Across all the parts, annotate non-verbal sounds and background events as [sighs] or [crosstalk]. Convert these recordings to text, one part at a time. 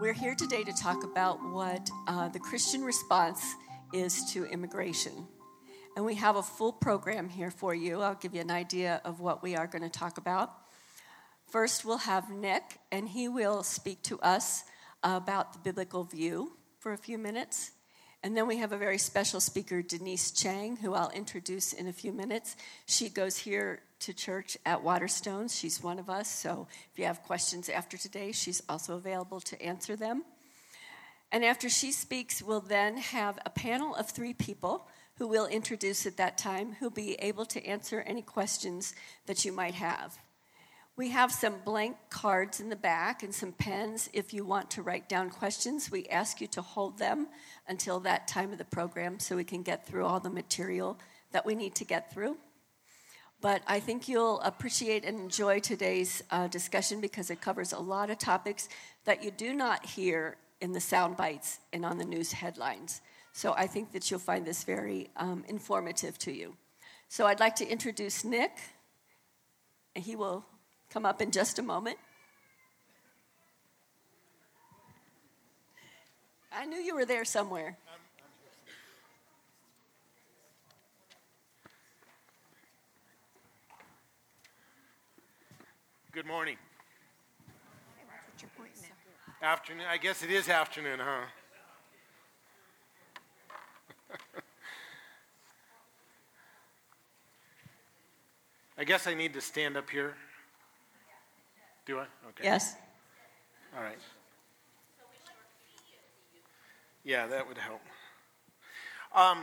We're here today to talk about what uh, the Christian response is to immigration. And we have a full program here for you. I'll give you an idea of what we are going to talk about. First, we'll have Nick, and he will speak to us about the biblical view for a few minutes. And then we have a very special speaker, Denise Chang, who I'll introduce in a few minutes. She goes here to church at Waterstones. She's one of us, so if you have questions after today, she's also available to answer them. And after she speaks, we'll then have a panel of three people who we'll introduce at that time who'll be able to answer any questions that you might have. We have some blank cards in the back and some pens if you want to write down questions. We ask you to hold them until that time of the program so we can get through all the material that we need to get through. But I think you'll appreciate and enjoy today's uh, discussion because it covers a lot of topics that you do not hear in the sound bites and on the news headlines. So I think that you'll find this very um, informative to you. So I'd like to introduce Nick, and he will come up in just a moment. I knew you were there somewhere. Good morning. Afternoon. I guess it is afternoon, huh? [laughs] I guess I need to stand up here. Do I? Okay. Yes. All right. Yeah, that would help. Um,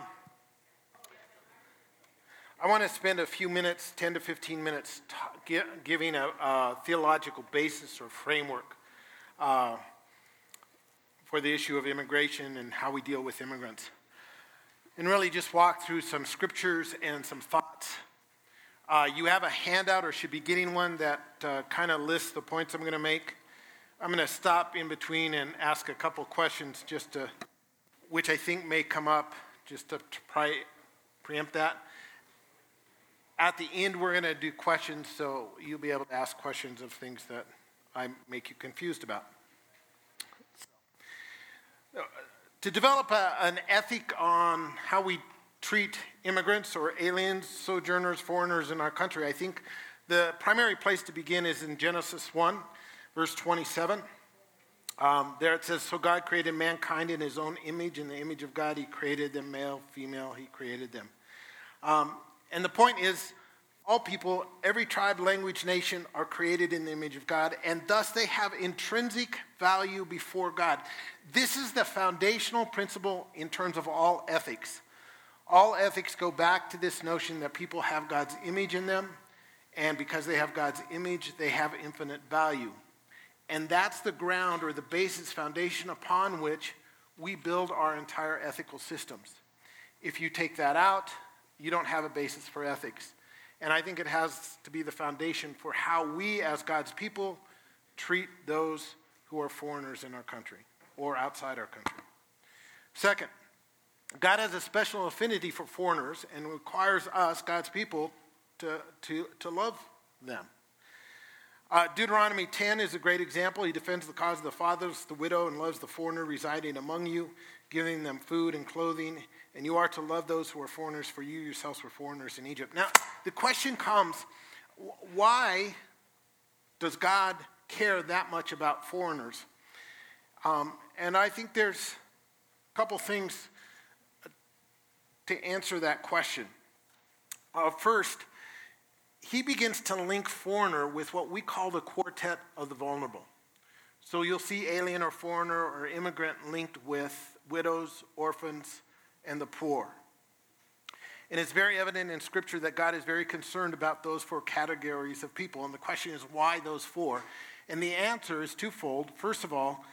I want to spend a few minutes, 10 to 15 minutes, t- giving a, a, theological basis or framework uh, for the issue of immigration and how we deal with immigrants. And really just walk through some scriptures and some thoughts uh, you have a handout or should be getting one that uh, kind of lists the points I'm going to make. I'm going to stop in between and ask a couple questions just to, which I think may come up just to, to pre- preempt that. At the end, we're going to do questions, so you'll be able to ask questions of things that I make you confused about. So, uh, to develop a, an ethic on how we treat immigrants or aliens, sojourners, foreigners in our country, I think the primary place to begin is in Genesis 1, verse 27. Um, there it says, So God created mankind in his own image. In the image of God, he created them, male, female, he created them. Um, and the point is, all people, every tribe, language, nation are created in the image of God, and thus they have intrinsic value before God. This is the foundational principle in terms of all ethics. All ethics go back to this notion that people have God's image in them, and because they have God's image, they have infinite value. And that's the ground or the basis, foundation upon which we build our entire ethical systems. If you take that out, you don't have a basis for ethics. And I think it has to be the foundation for how we, as God's people, treat those who are foreigners in our country or outside our country. Second, God has a special affinity for foreigners and requires us, God's people, to, to, to love them. Uh, Deuteronomy 10 is a great example. He defends the cause of the fathers, the widow, and loves the foreigner residing among you, giving them food and clothing. And you are to love those who are foreigners, for you yourselves were foreigners in Egypt. Now, the question comes why does God care that much about foreigners? Um, and I think there's a couple things to answer that question. Uh, first, he begins to link foreigner with what we call the quartet of the vulnerable. So you'll see alien or foreigner or immigrant linked with widows, orphans, and the poor. And it's very evident in Scripture that God is very concerned about those four categories of people. And the question is, why those four? And the answer is twofold. First of all,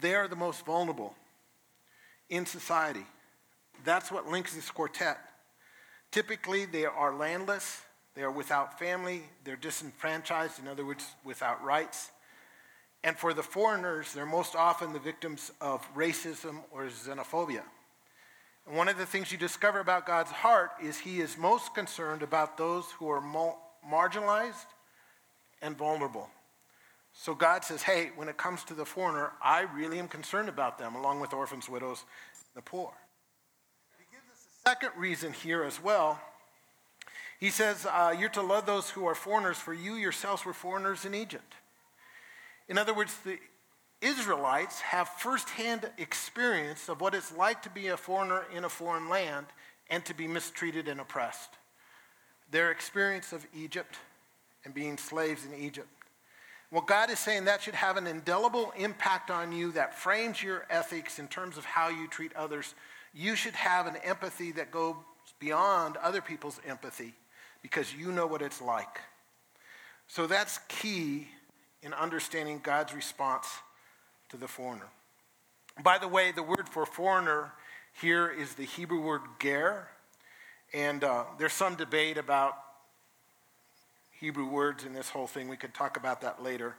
they are the most vulnerable in society. That's what links this quartet. Typically, they are landless, they are without family, they're disenfranchised, in other words, without rights. And for the foreigners, they're most often the victims of racism or xenophobia. And one of the things you discover about God's heart is He is most concerned about those who are mo- marginalized and vulnerable. So God says, hey, when it comes to the foreigner, I really am concerned about them, along with orphans, widows, the poor. He gives us a second reason here as well. He says, uh, You're to love those who are foreigners, for you yourselves were foreigners in Egypt. In other words, the Israelites have firsthand experience of what it's like to be a foreigner in a foreign land and to be mistreated and oppressed. Their experience of Egypt and being slaves in Egypt. Well, God is saying that should have an indelible impact on you that frames your ethics in terms of how you treat others. You should have an empathy that goes beyond other people's empathy because you know what it's like. So that's key in understanding God's response to the foreigner. By the way, the word for foreigner here is the Hebrew word ger. And uh, there's some debate about Hebrew words in this whole thing. We could talk about that later.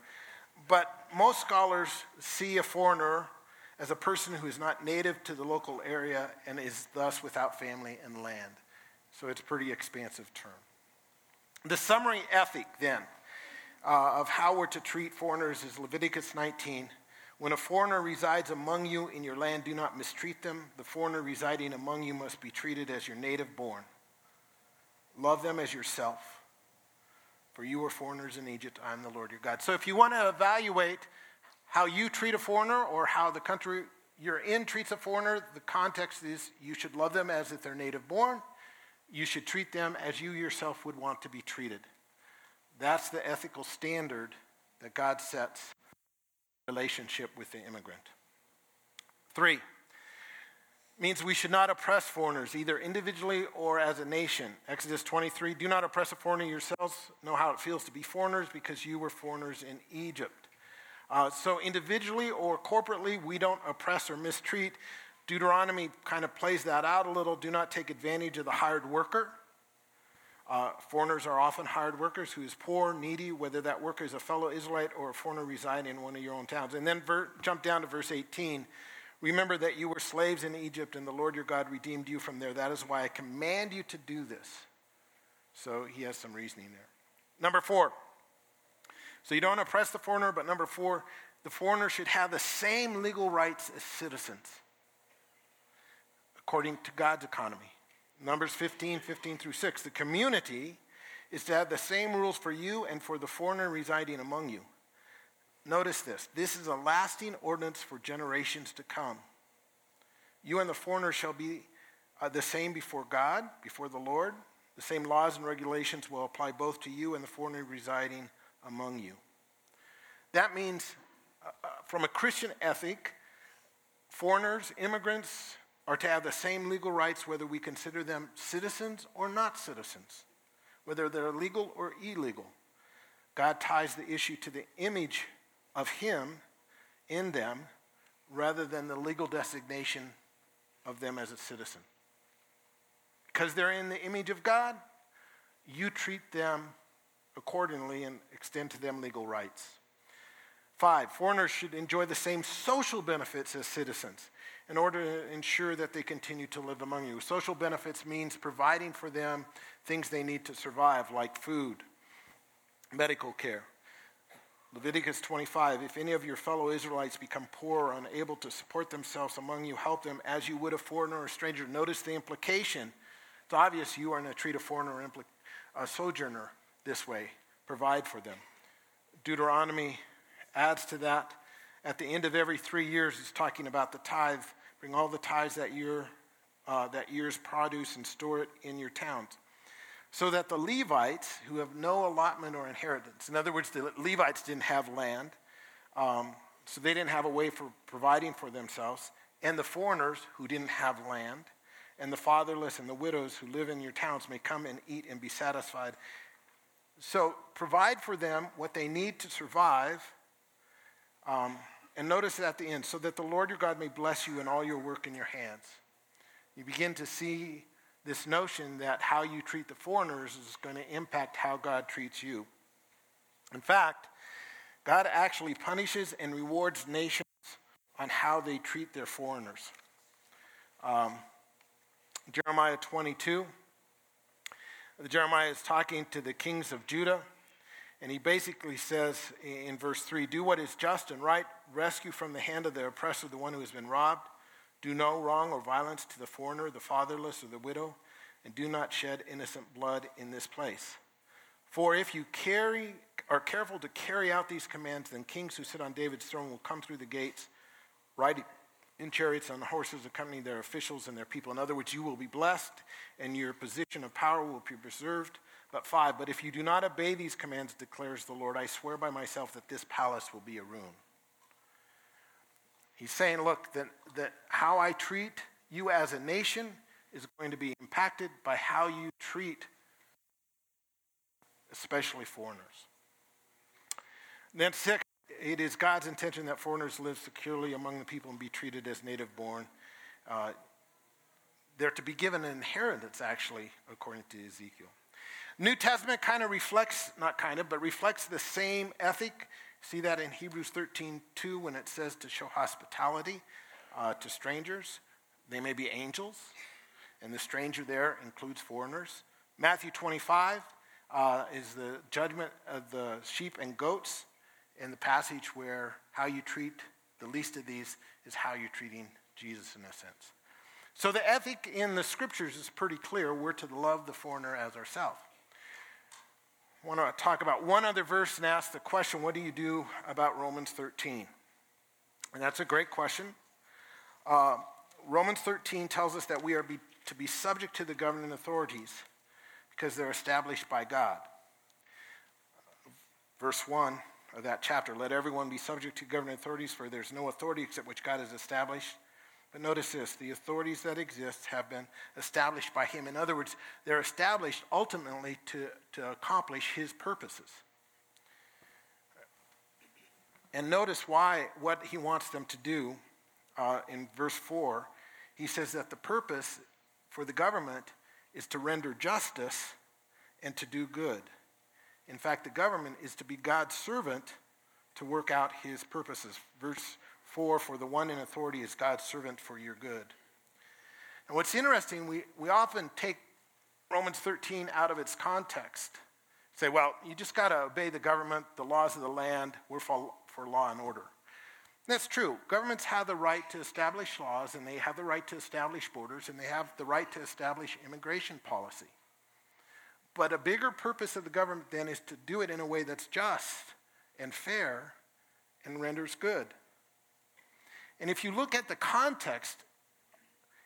But most scholars see a foreigner as a person who is not native to the local area and is thus without family and land. So it's a pretty expansive term. The summary ethic, then, uh, of how we're to treat foreigners is Leviticus 19. When a foreigner resides among you in your land, do not mistreat them. The foreigner residing among you must be treated as your native born. Love them as yourself. For you were foreigners in Egypt, I am the Lord your God. So if you want to evaluate how you treat a foreigner or how the country you're in treats a foreigner, the context is you should love them as if they're native born. You should treat them as you yourself would want to be treated. That's the ethical standard that God sets relationship with the immigrant. Three, means we should not oppress foreigners, either individually or as a nation. Exodus 23 Do not oppress a foreigner yourselves. Know how it feels to be foreigners because you were foreigners in Egypt. Uh, so, individually or corporately, we don't oppress or mistreat. Deuteronomy kind of plays that out a little. Do not take advantage of the hired worker. Uh, foreigners are often hired workers who is poor, needy, whether that worker is a fellow Israelite or a foreigner residing in one of your own towns. And then ver- jump down to verse 18. Remember that you were slaves in Egypt and the Lord your God redeemed you from there. That is why I command you to do this. So he has some reasoning there. Number four. So you don't oppress the foreigner, but number four, the foreigner should have the same legal rights as citizens, according to God's economy. Numbers 15, 15 through 6. The community is to have the same rules for you and for the foreigner residing among you. Notice this this is a lasting ordinance for generations to come. You and the foreigner shall be uh, the same before God, before the Lord. The same laws and regulations will apply both to you and the foreigner residing among you. That means, uh, uh from a Christian ethic, foreigners, immigrants, are to have the same legal rights whether we consider them citizens or not citizens, whether they're legal or illegal. God ties the issue to the image of Him in them rather than the legal designation of them as a citizen. Because they're in the image of God, you treat them accordingly and extend to them legal rights. Five, foreigners should enjoy the same social benefits as citizens in order to ensure that they continue to live among you. Social benefits means providing for them things they need to survive, like food, medical care, Leviticus 25 If any of your fellow Israelites become poor or unable to support themselves among you, help them as you would a foreigner or a stranger. Notice the implication. It's obvious you are going to treat a foreigner or a uh, sojourner this way. Provide for them. Deuteronomy adds to that. At the end of every three years, it's talking about the tithe. Bring all the tithes that year, uh, that year's produce and store it in your towns so that the Levites, who have no allotment or inheritance, in other words, the Levites didn't have land, um, so they didn't have a way for providing for themselves, and the foreigners who didn't have land, and the fatherless and the widows who live in your towns may come and eat and be satisfied. So provide for them what they need to survive. Um, and notice at the end, so that the Lord your God may bless you in all your work in your hands. You begin to see this notion that how you treat the foreigners is going to impact how God treats you. In fact, God actually punishes and rewards nations on how they treat their foreigners. Um, Jeremiah 22, Jeremiah is talking to the kings of Judah, And he basically says in verse 3 Do what is just and right, rescue from the hand of the oppressor the one who has been robbed. Do no wrong or violence to the foreigner, the fatherless, or the widow, and do not shed innocent blood in this place. For if you carry, are careful to carry out these commands, then kings who sit on David's throne will come through the gates, riding in chariots on horses, accompanying their officials and their people. In other words, you will be blessed, and your position of power will be preserved. But five, but if you do not obey these commands, declares the Lord, I swear by myself that this palace will be a ruin. He's saying, look, that, that how I treat you as a nation is going to be impacted by how you treat especially foreigners. then, six, it is God's intention that foreigners live securely among the people and be treated as native born. Uh, they're to be given an inheritance, actually, according to Ezekiel. New Testament kind of reflects, not kind of, but reflects the same ethic. See that in Hebrews 13, 2, when it says to show hospitality uh, to strangers. They may be angels, and the stranger there includes foreigners. Matthew 25, uh, is the judgment of the sheep and goats in the passage where how you treat the least of these is how you're treating Jesus in a sense. So the ethic in the scriptures is pretty clear. We're to love the foreigner as ourselves. I want to talk about one other verse and ask the question what do you do about Romans 13? And that's a great question. Uh, Romans 13 tells us that we are be, to be subject to the governing authorities because they're established by God. Verse 1 of that chapter let everyone be subject to governing authorities, for there's no authority except which God has established. But notice this the authorities that exist have been established by Him. In other words, they're established ultimately to, to accomplish His purposes. And notice why, what He wants them to do uh, in verse 4. He says that the purpose for the government is to render justice and to do good. In fact, the government is to be God's servant to work out his purposes. Verse 4 For the one in authority is God's servant for your good. And what's interesting, we, we often take Romans 13 out of its context. Say, well, you just got to obey the government, the laws of the land. We're for, for law and order. That's true. Governments have the right to establish laws, and they have the right to establish borders, and they have the right to establish immigration policy. But a bigger purpose of the government then is to do it in a way that's just and fair and renders good. And if you look at the context,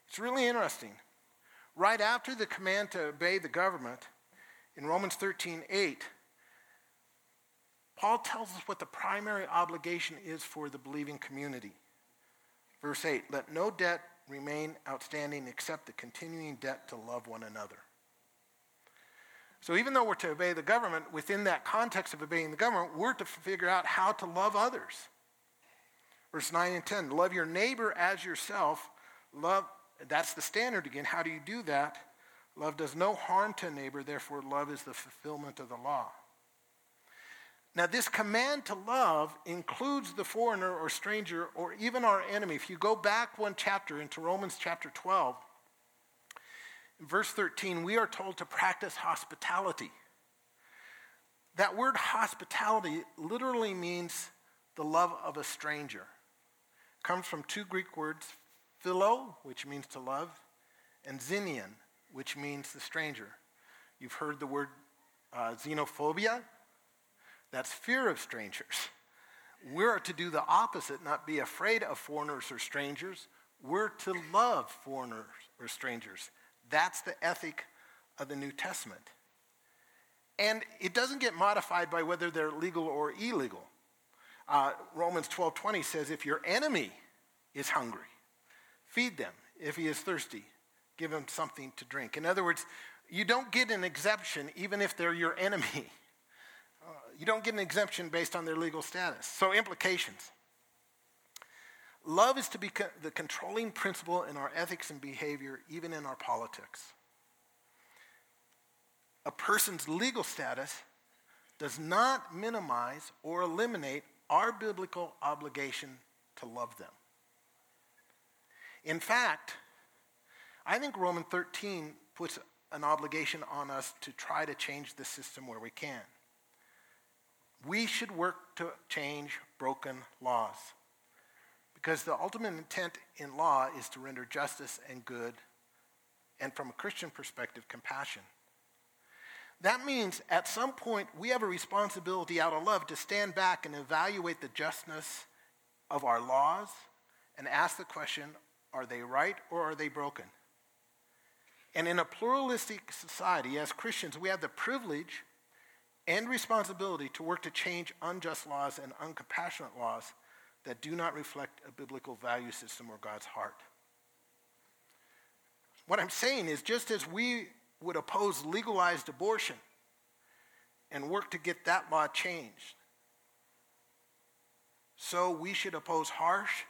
it's really interesting. Right after the command to obey the government, in Romans 13 8, Paul tells us what the primary obligation is for the believing community. Verse 8 Let no debt remain outstanding except the continuing debt to love one another. So, even though we're to obey the government, within that context of obeying the government, we're to figure out how to love others. Verse 9 and 10 Love your neighbor as yourself. Love, that's the standard again. How do you do that? Love does no harm to a neighbor, therefore, love is the fulfillment of the law. Now, this command to love includes the foreigner or stranger or even our enemy. If you go back one chapter into Romans chapter 12, verse 13, we are told to practice hospitality. That word hospitality literally means the love of a stranger. It comes from two Greek words, philo, which means to love, and xenion, which means the stranger. You've heard the word uh, xenophobia, that's fear of strangers. We're to do the opposite, not be afraid of foreigners or strangers. We're to love foreigners or strangers. That's the ethic of the New Testament. And it doesn't get modified by whether they're legal or illegal. Uh, Romans 12:20 says, "If your enemy is hungry, feed them. If he is thirsty, give him something to drink." In other words, you don't get an exemption even if they're your enemy. [laughs] you don't get an exemption based on their legal status. So, implications. Love is to be co- the controlling principle in our ethics and behavior, even in our politics. A person's legal status does not minimize or eliminate our biblical obligation to love them. In fact, I think Romans 13 puts an obligation on us to try to change the system where we can. We should work to change broken laws. Because the ultimate intent in law is to render justice and good, and from a Christian perspective, compassion. That means at some point we have a responsibility out of love to stand back and evaluate the justness of our laws and ask the question are they right or are they broken? And in a pluralistic society, as Christians, we have the privilege and responsibility to work to change unjust laws and uncompassionate laws that do not reflect a biblical value system or God's heart. What I'm saying is just as we would oppose legalized abortion and work to get that law changed, so we should oppose harsh,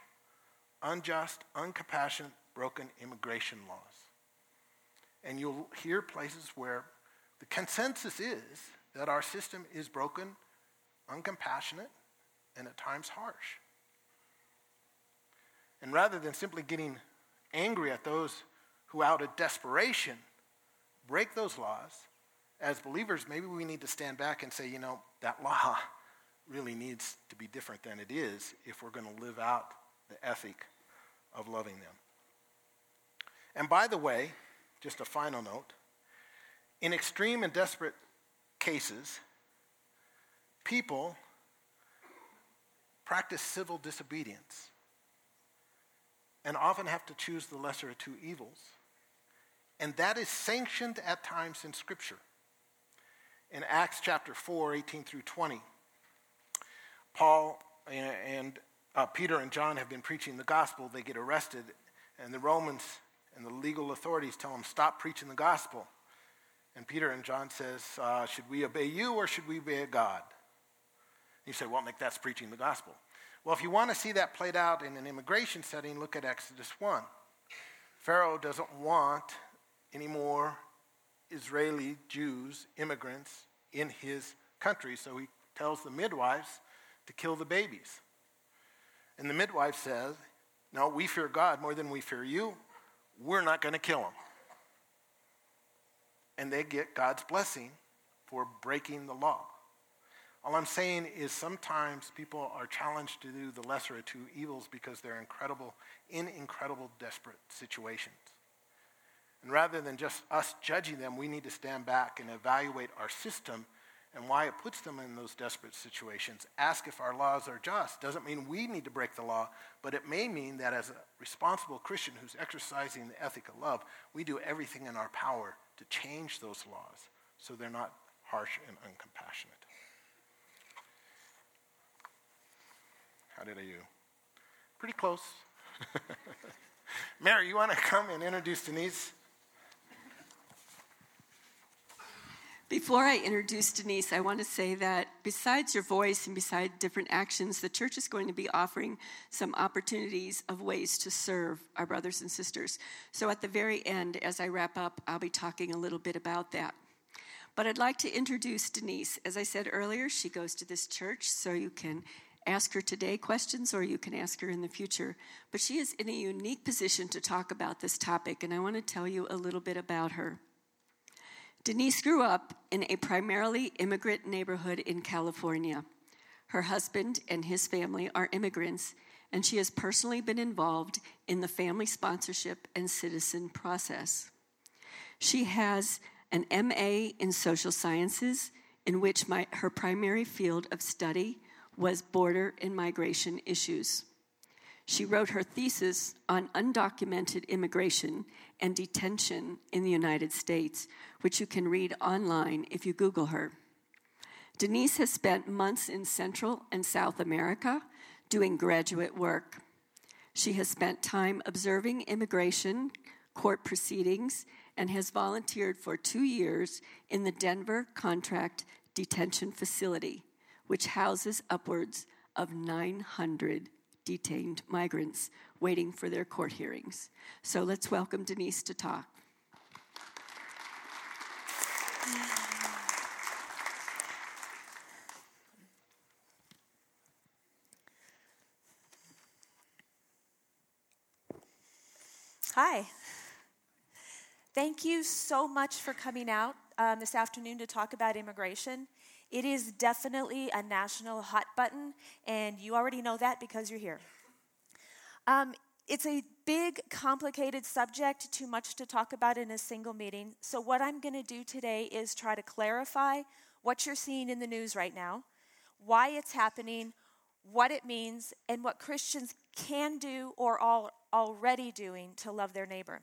unjust, uncompassionate, broken immigration laws. And you'll hear places where the consensus is that our system is broken, uncompassionate, and at times harsh. And rather than simply getting angry at those who, out of desperation, break those laws, as believers, maybe we need to stand back and say, you know, that law really needs to be different than it is if we're going to live out the ethic of loving them. And by the way, just a final note in extreme and desperate cases, people practice civil disobedience and often have to choose the lesser of two evils. And that is sanctioned at times in Scripture. In Acts chapter 4, 18 through 20, Paul and uh, Peter and John have been preaching the gospel. They get arrested, and the Romans and the legal authorities tell them, stop preaching the gospel. And Peter and John says, uh, should we obey you or should we obey God? You say, well, Nick, that's preaching the gospel. Well, if you want to see that played out in an immigration setting, look at Exodus 1. Pharaoh doesn't want any more Israeli Jews, immigrants, in his country, so he tells the midwives to kill the babies. And the midwife says, No, we fear God more than we fear you. We're not going to kill them. And they get God's blessing for breaking the law. All I'm saying is sometimes people are challenged to do the lesser of two evils because they're incredible, in incredible, desperate situations. And rather than just us judging them, we need to stand back and evaluate our system and why it puts them in those desperate situations. Ask if our laws are just. Doesn't mean we need to break the law, but it may mean that as a responsible Christian who's exercising the ethic of love, we do everything in our power to change those laws so they're not harsh and uncompassionate. How did I do? Pretty close. [laughs] Mary, you want to come and introduce Denise? Before I introduce Denise, I want to say that besides your voice and beside different actions, the church is going to be offering some opportunities of ways to serve our brothers and sisters. So at the very end, as I wrap up, I'll be talking a little bit about that. But I'd like to introduce Denise. As I said earlier, she goes to this church, so you can ask her today questions or you can ask her in the future. But she is in a unique position to talk about this topic, and I want to tell you a little bit about her. Denise grew up in a primarily immigrant neighborhood in California. Her husband and his family are immigrants, and she has personally been involved in the family sponsorship and citizen process. She has an MA in social sciences, in which my, her primary field of study was border and migration issues. She wrote her thesis on undocumented immigration and detention in the United States, which you can read online if you Google her. Denise has spent months in Central and South America doing graduate work. She has spent time observing immigration, court proceedings, and has volunteered for two years in the Denver Contract Detention Facility, which houses upwards of 900 detained migrants waiting for their court hearings. So let's welcome Denise to talk. Hi. Thank you so much for coming out um, this afternoon to talk about immigration. It is definitely a national hot button, and you already know that because you're here. Um, it's a big, complicated subject, too much to talk about in a single meeting. So, what I'm going to do today is try to clarify what you're seeing in the news right now, why it's happening, what it means, and what Christians can do or are already doing to love their neighbor.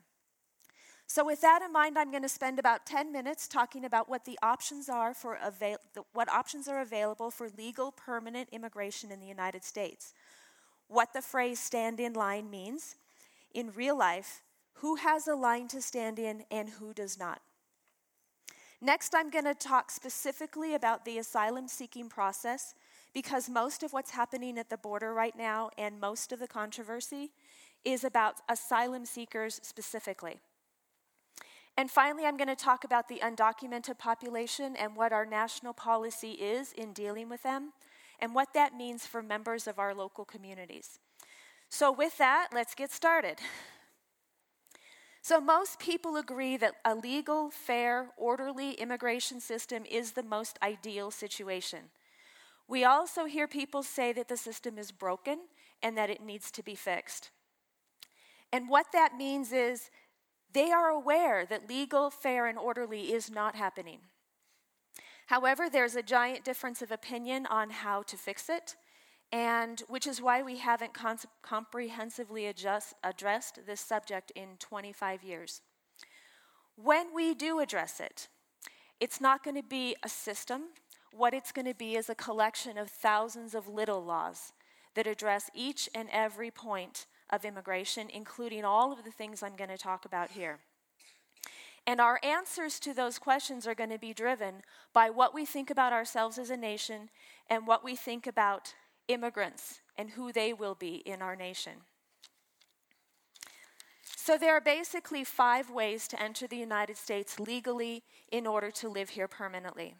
So, with that in mind, I'm going to spend about 10 minutes talking about what the options are for avail- what options are available for legal permanent immigration in the United States, what the phrase stand in line means in real life, who has a line to stand in and who does not. Next, I'm going to talk specifically about the asylum seeking process because most of what's happening at the border right now and most of the controversy is about asylum seekers specifically. And finally, I'm going to talk about the undocumented population and what our national policy is in dealing with them and what that means for members of our local communities. So, with that, let's get started. So, most people agree that a legal, fair, orderly immigration system is the most ideal situation. We also hear people say that the system is broken and that it needs to be fixed. And what that means is they are aware that legal, fair, and orderly is not happening. However, there's a giant difference of opinion on how to fix it, and which is why we haven't comprehensively adjust, addressed this subject in 25 years. When we do address it, it's not going to be a system. What it's going to be is a collection of thousands of little laws that address each and every point of immigration, including all of the things I'm going to talk about here. And our answers to those questions are going to be driven by what we think about ourselves as a nation and what we think about immigrants and who they will be in our nation. So, there are basically five ways to enter the United States legally in order to live here permanently.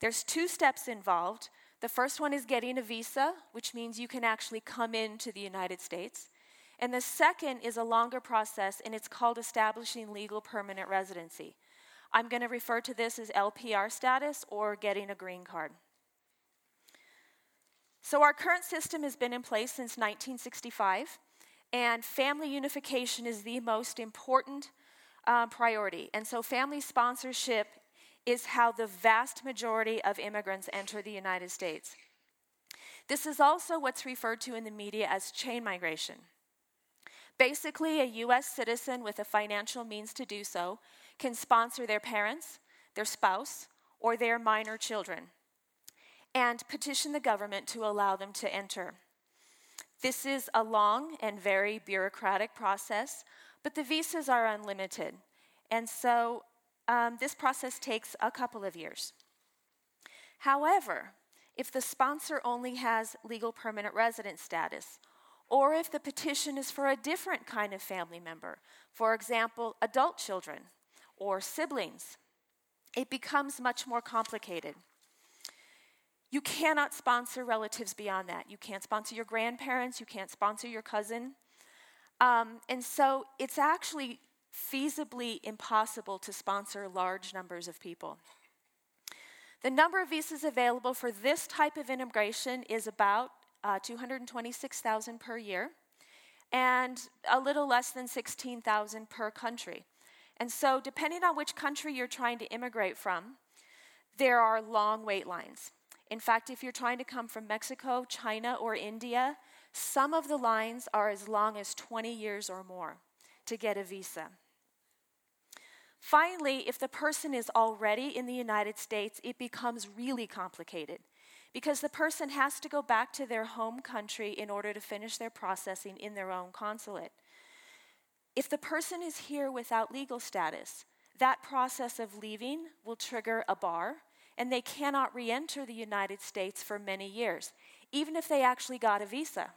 There's two steps involved. The first one is getting a visa, which means you can actually come into the United States. And the second is a longer process, and it's called establishing legal permanent residency. I'm going to refer to this as LPR status or getting a green card. So, our current system has been in place since 1965, and family unification is the most important uh, priority. And so, family sponsorship is how the vast majority of immigrants enter the United States. This is also what's referred to in the media as chain migration. Basically, a US citizen with a financial means to do so can sponsor their parents, their spouse, or their minor children and petition the government to allow them to enter. This is a long and very bureaucratic process, but the visas are unlimited. And so um, this process takes a couple of years. However, if the sponsor only has legal permanent resident status or if the petition is for a different kind of family member, for example, adult children or siblings, it becomes much more complicated. You cannot sponsor relatives beyond that. You can't sponsor your grandparents, you can't sponsor your cousin. Um, and so it's actually feasibly impossible to sponsor large numbers of people. The number of visas available for this type of immigration is about uh, 226,000 per year, and a little less than 16,000 per country. And so, depending on which country you're trying to immigrate from, there are long wait lines. In fact, if you're trying to come from Mexico, China, or India, some of the lines are as long as 20 years or more to get a visa. Finally, if the person is already in the United States, it becomes really complicated because the person has to go back to their home country in order to finish their processing in their own consulate. If the person is here without legal status, that process of leaving will trigger a bar, and they cannot re enter the United States for many years, even if they actually got a visa.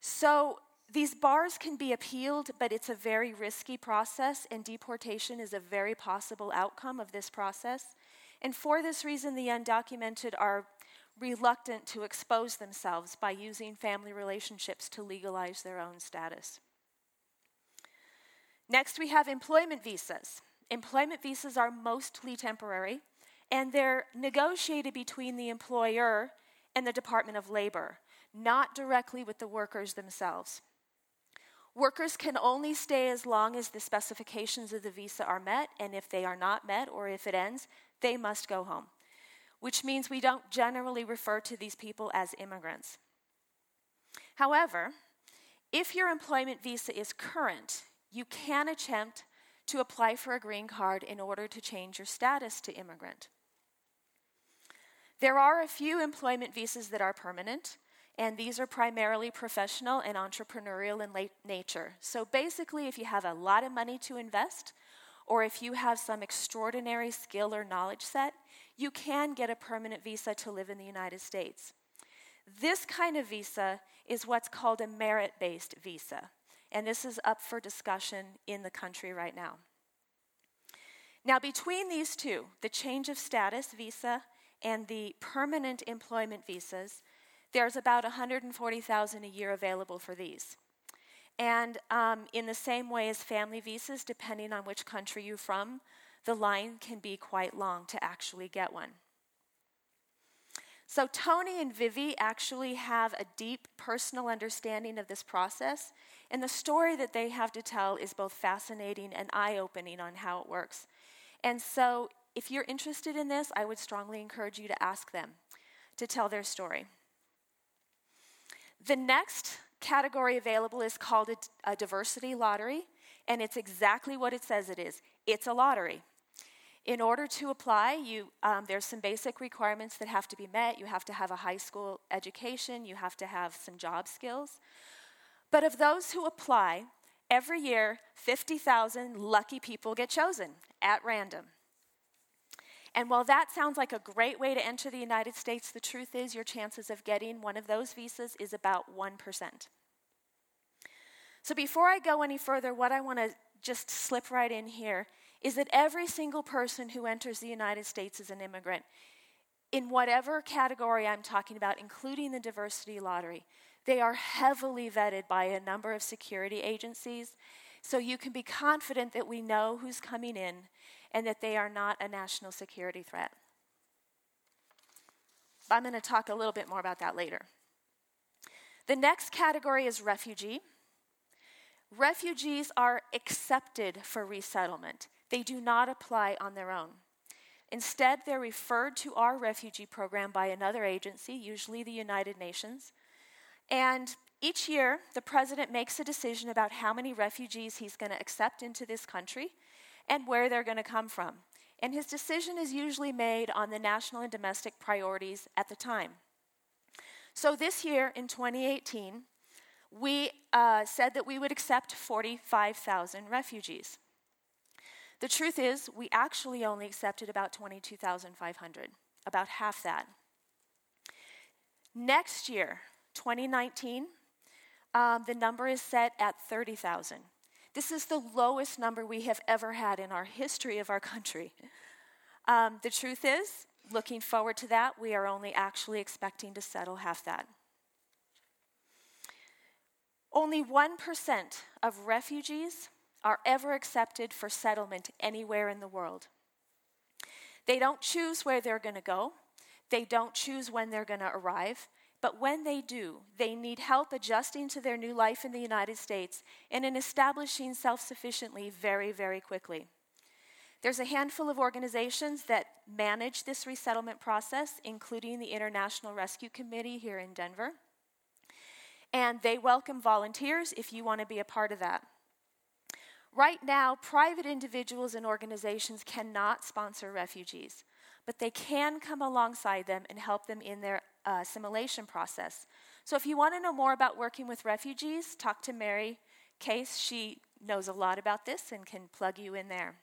So, these bars can be appealed, but it's a very risky process, and deportation is a very possible outcome of this process. And for this reason, the undocumented are reluctant to expose themselves by using family relationships to legalize their own status. Next, we have employment visas. employment visas are mostly temporary, and they're negotiated between the employer and the Department of Labor, not directly with the workers themselves. Workers can only stay as long as the specifications of the visa are met, and if they are not met or if it ends, they must go home, which means we don't generally refer to these people as immigrants. However, if your employment visa is current, you can attempt to apply for a green card in order to change your status to immigrant. There are a few employment visas that are permanent, and these are primarily professional and entrepreneurial in nature. So basically, if you have a lot of money to invest, or if you have some extraordinary skill or knowledge set, you can get a permanent visa to live in the United States. This kind of visa is what's called a merit based visa, and this is up for discussion in the country right now. Now, between these two, the change of status visa and the permanent employment visas, there's about 140,000 a year available for these. And um, in the same way as family visas, depending on which country you're from, the line can be quite long to actually get one. So, Tony and Vivi actually have a deep personal understanding of this process, and the story that they have to tell is both fascinating and eye opening on how it works. And so, if you're interested in this, I would strongly encourage you to ask them to tell their story. The next category available is called a, a, diversity lottery, and it's exactly what it says it is it's a lottery. In order to apply, you, um, there's some basic requirements that have to be met. You have to have a high school education, you have to have some job skills. But of those who apply, every year 50,000 lucky people get chosen at random. And while that sounds like a great way to enter the United States, the truth is your chances of getting one of those visas is about 1%. So before I go any further, what I want to just slip right in here is that every single person who enters the United States is an immigrant. In whatever category I'm talking about, including the diversity lottery, they are heavily vetted by a number of security agencies. So you can be confident that we know who's coming in and that they are not a national security threat. I'm going to talk a little bit more about that later. The next category is refugee. Refugees are accepted for resettlement, they do not apply on their own. Instead, they're referred to our refugee program by another agency, usually the United Nations. And each year, the president makes a decision about how many refugees he's going to accept into this country and where they're going to come from. And his decision is usually made on the national and domestic priorities at the time. So this year, in 2018, we uh, said that we would accept 45,000 refugees. The truth is, we actually only accepted about 22,500, about half that. Next year, 2019, um, the number is set at 30,000. This is the lowest number we have ever had in our history of our country. Um, the truth is, looking forward to that, we are only actually expecting to settle half that. Only 1% of refugees are ever accepted for settlement anywhere in the world. They don't choose where they're going to go, they don't choose when they're going to arrive, but when they do, they need help adjusting to their new life in the United States and in establishing self sufficiently very, very quickly. There's a handful of organizations that manage this resettlement process, including the International Rescue Committee here in Denver. And they welcome volunteers if you want to be a part of that. Right now, private individuals and organizations cannot sponsor refugees, but they can come alongside them and help them in their assimilation process. So if you want to know more about working with refugees, talk to Mary Case. She knows a lot about this and can plug you in there.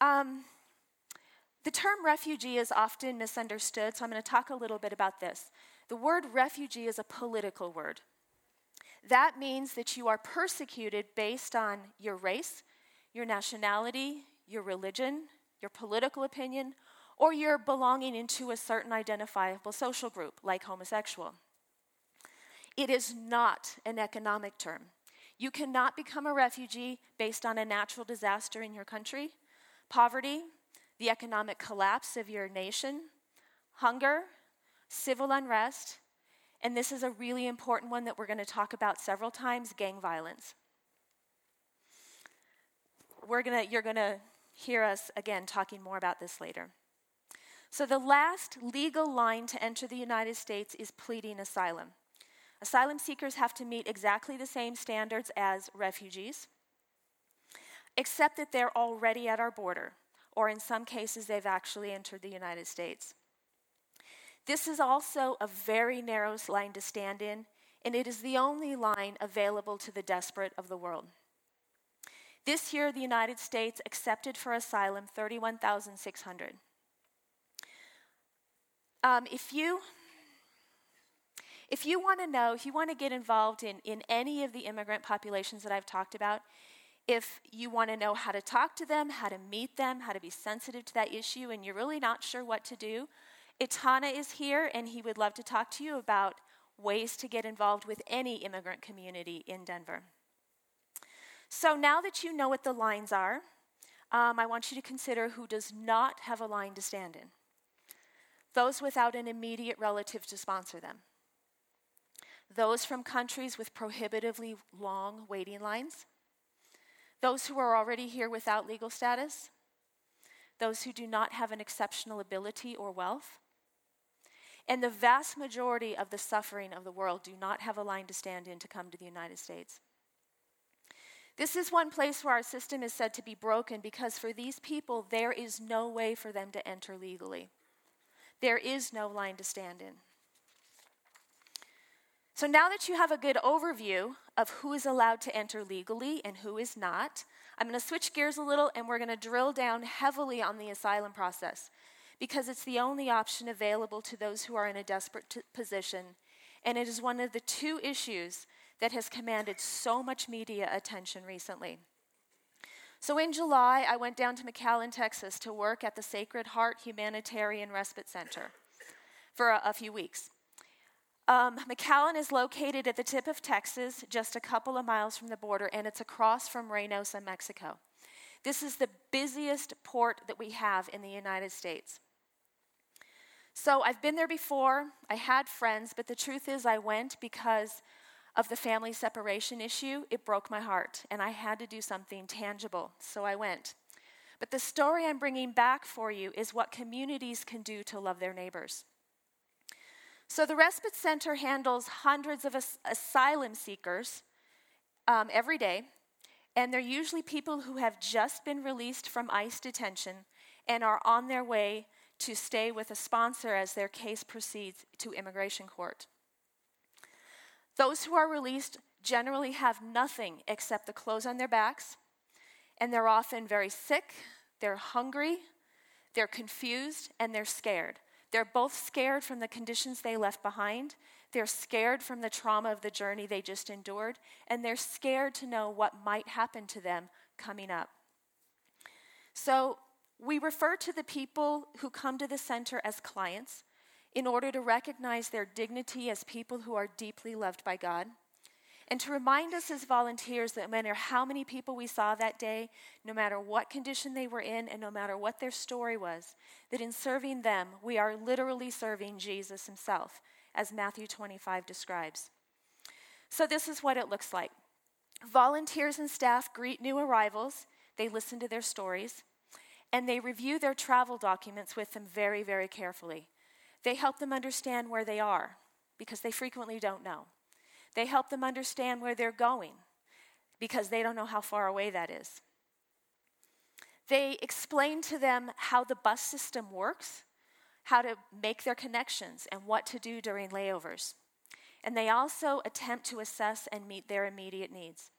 Um, the term refugee is often misunderstood, so I'm going to talk a little bit about this. The word refugee is a political word. That means that you are persecuted based on your race, your nationality, your religion, your political opinion, or you're belonging into a certain identifiable social group, like homosexual. It is not an economic term. You cannot become a refugee based on a natural disaster in your country, poverty, the economic collapse of your nation, hunger, civil unrest, and this is a really important one that we're going to talk about several times gang violence. We're gonna, you're going to hear us again talking more about this later. So, the last legal line to enter the United States is pleading asylum. Asylum seekers have to meet exactly the same standards as refugees, except that they're already at our border, or in some cases, they've actually entered the United States. This is also a very narrow line to stand in, and it is the only line available to the desperate of the world. This year, the United States accepted for asylum 31,600. Um, if you if you want to know, if you want to get involved in, in any of the immigrant populations that I've talked about, if you want to know how to talk to them, how to meet them, how to be sensitive to that issue, and you're really not sure what to do, Itana is here and he would love to talk to you about ways to get involved with any immigrant community in Denver. So now that you know what the lines are, um, I want you to consider who does not have a line to stand in. Those without an immediate relative to sponsor them those from countries with prohibitively long waiting lines, those who are already here without legal status, those who do not have an exceptional ability or wealth. And the vast majority of the suffering of the world do not have a line to stand in to come to the United States. This is one place where our system is said to be broken because for these people, there is no way for them to enter legally. There is no line to stand in. So now that you have a good overview of who is allowed to enter legally and who is not, I'm going to switch gears a little and we're going to drill down heavily on the asylum process because it's the only option available to those who are in a desperate t- position. And it is one of the two issues that has commanded so much media attention recently. So in July, I went down to McAllen, Texas to work at the Sacred Heart Humanitarian Respite Center for a, a few weeks. Um, McAllen is located at the tip of Texas, just a couple of miles from the border, and it's across from Reynosa, Mexico. This is the busiest port that we have in the United States. So I've been there before, I had friends, but the truth is, I went because of the family separation issue. It broke my heart, and I had to do something tangible, so I went. But the story I'm bringing back for you is what communities can do to love their neighbors. So the Respite Center handles hundreds of as- asylum seekers um, every day, and they're usually people who have just been released from ICE detention and are on their way to stay with a sponsor as their case proceeds to immigration court. Those who are released generally have nothing except the clothes on their backs, and they're often very sick, they're hungry, they're confused, and they're scared. They're both scared from the conditions they left behind. They're scared from the trauma of the journey they just endured. And they're scared to know what might happen to them coming up. So we refer to the people who come to the center as clients in order to recognize their dignity as people who are deeply loved by God. And to remind us as volunteers that no matter how many people we saw that day, no matter what condition they were in, and no matter what their story was, that in serving them, we are literally serving Jesus himself, as Matthew 25 describes. So, this is what it looks like volunteers and staff greet new arrivals, they listen to their stories, and they review their travel documents with them very, very carefully. They help them understand where they are because they frequently don't know. They help them understand where they're going because they don't know how far away that is. They explain to them how the bus system works, how to make their connections, and what to do during layovers. And they also attempt to assess and meet their immediate needs.